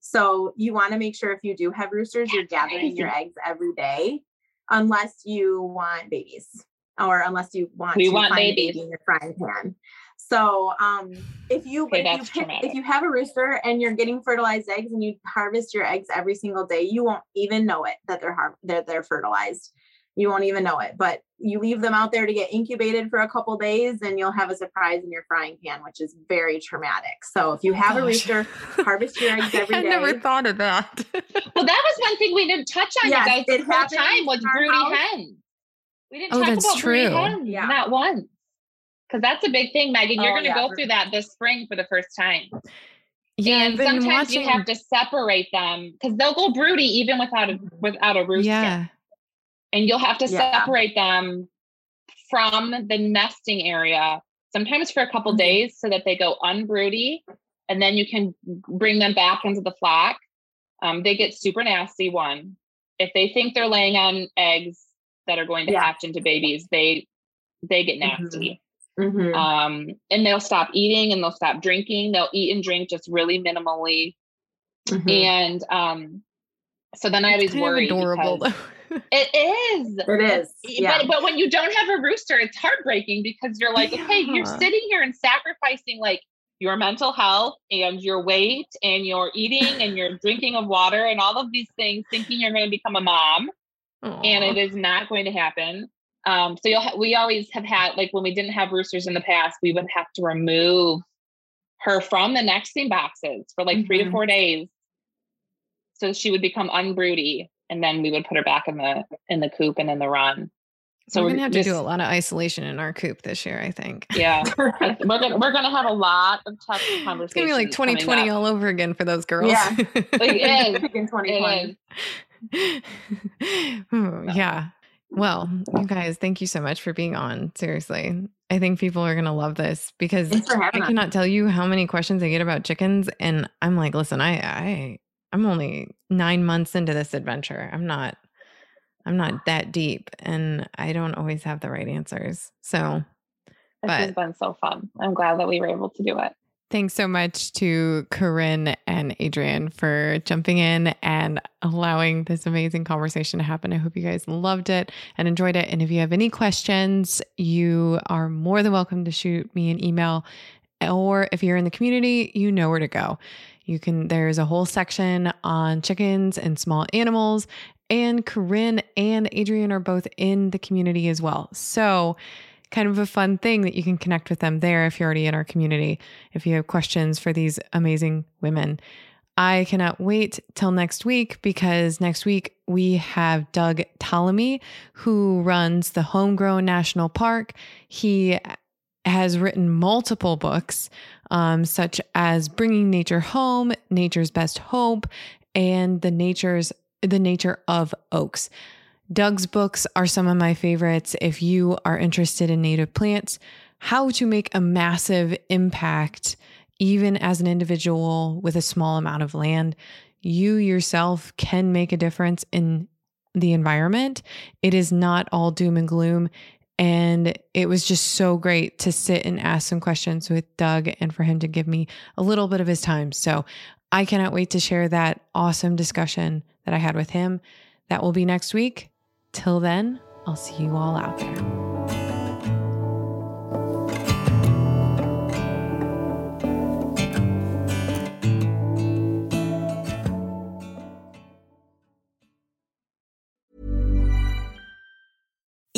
So you want to make sure if you do have roosters, you're gathering your eggs every day unless you want babies or unless you want we to want find babies. a baby in your frying pan. So um, if you okay, if, you pick, if you have a rooster and you're getting fertilized eggs and you harvest your eggs every single day, you won't even know it that they're har- they're, they're fertilized. You won't even know it. But you leave them out there to get incubated for a couple days, and you'll have a surprise in your frying pan, which is very traumatic. So if you have Gosh. a rooster, harvest your eggs every I day. never thought of that. well, that was one thing we didn't touch on, yes, you guys, the whole time was broody hens. We didn't oh, talk about true. broody hens, yeah. not once. Because that's a big thing, Megan. You're oh, going to yeah. go through that this spring for the first time. Yeah, and sometimes watching... you have to separate them because they'll go broody even without a without a rooster. Yeah and you'll have to yeah. separate them from the nesting area sometimes for a couple mm-hmm. days so that they go unbroody and then you can bring them back into the flock um, they get super nasty one if they think they're laying on eggs that are going to yeah. hatch into babies, they they get mm-hmm. nasty. Mm-hmm. Um, and they'll stop eating and they'll stop drinking. They'll eat and drink just really minimally. Mm-hmm. And um, so then I always worry. Adorable. It is. It is. Yeah. But, but when you don't have a rooster, it's heartbreaking because you're like, yeah. okay, you're sitting here and sacrificing like your mental health and your weight and your eating and your drinking of water and all of these things, thinking you're going to become a mom. Aww. And it is not going to happen. Um, so you'll ha- we always have had like when we didn't have roosters in the past, we would have to remove her from the nesting boxes for like mm-hmm. three to mm-hmm. four days, so she would become unbroody, and then we would put her back in the in the coop and in the run. So we're, gonna have just, to do a lot of isolation in our coop this year, I think. Yeah, we're gonna we're gonna have a lot of tough conversations. It's gonna be like 2020 all over again for those girls. Yeah, it is in 2020. yeah. Well, you guys, thank you so much for being on. Seriously. I think people are going to love this because I cannot us. tell you how many questions I get about chickens and I'm like, listen, I I I'm only 9 months into this adventure. I'm not I'm not that deep and I don't always have the right answers. So this but, has been so fun. I'm glad that we were able to do it. Thanks so much to Corinne and Adrienne for jumping in and allowing this amazing conversation to happen. I hope you guys loved it and enjoyed it. And if you have any questions, you are more than welcome to shoot me an email. Or if you're in the community, you know where to go. You can, there's a whole section on chickens and small animals. And Corinne and Adrienne are both in the community as well. So, kind of a fun thing that you can connect with them there if you're already in our community, if you have questions for these amazing women. I cannot wait till next week because next week we have Doug Tallamy, who runs the Homegrown National Park. He has written multiple books, um, such as Bringing Nature Home, Nature's Best Hope, and the Nature's the Nature of Oaks. Doug's books are some of my favorites if you are interested in native plants, how to make a massive impact, even as an individual with a small amount of land. You yourself can make a difference in the environment. It is not all doom and gloom. And it was just so great to sit and ask some questions with Doug and for him to give me a little bit of his time. So I cannot wait to share that awesome discussion that I had with him. That will be next week. Till then, I'll see you all out there.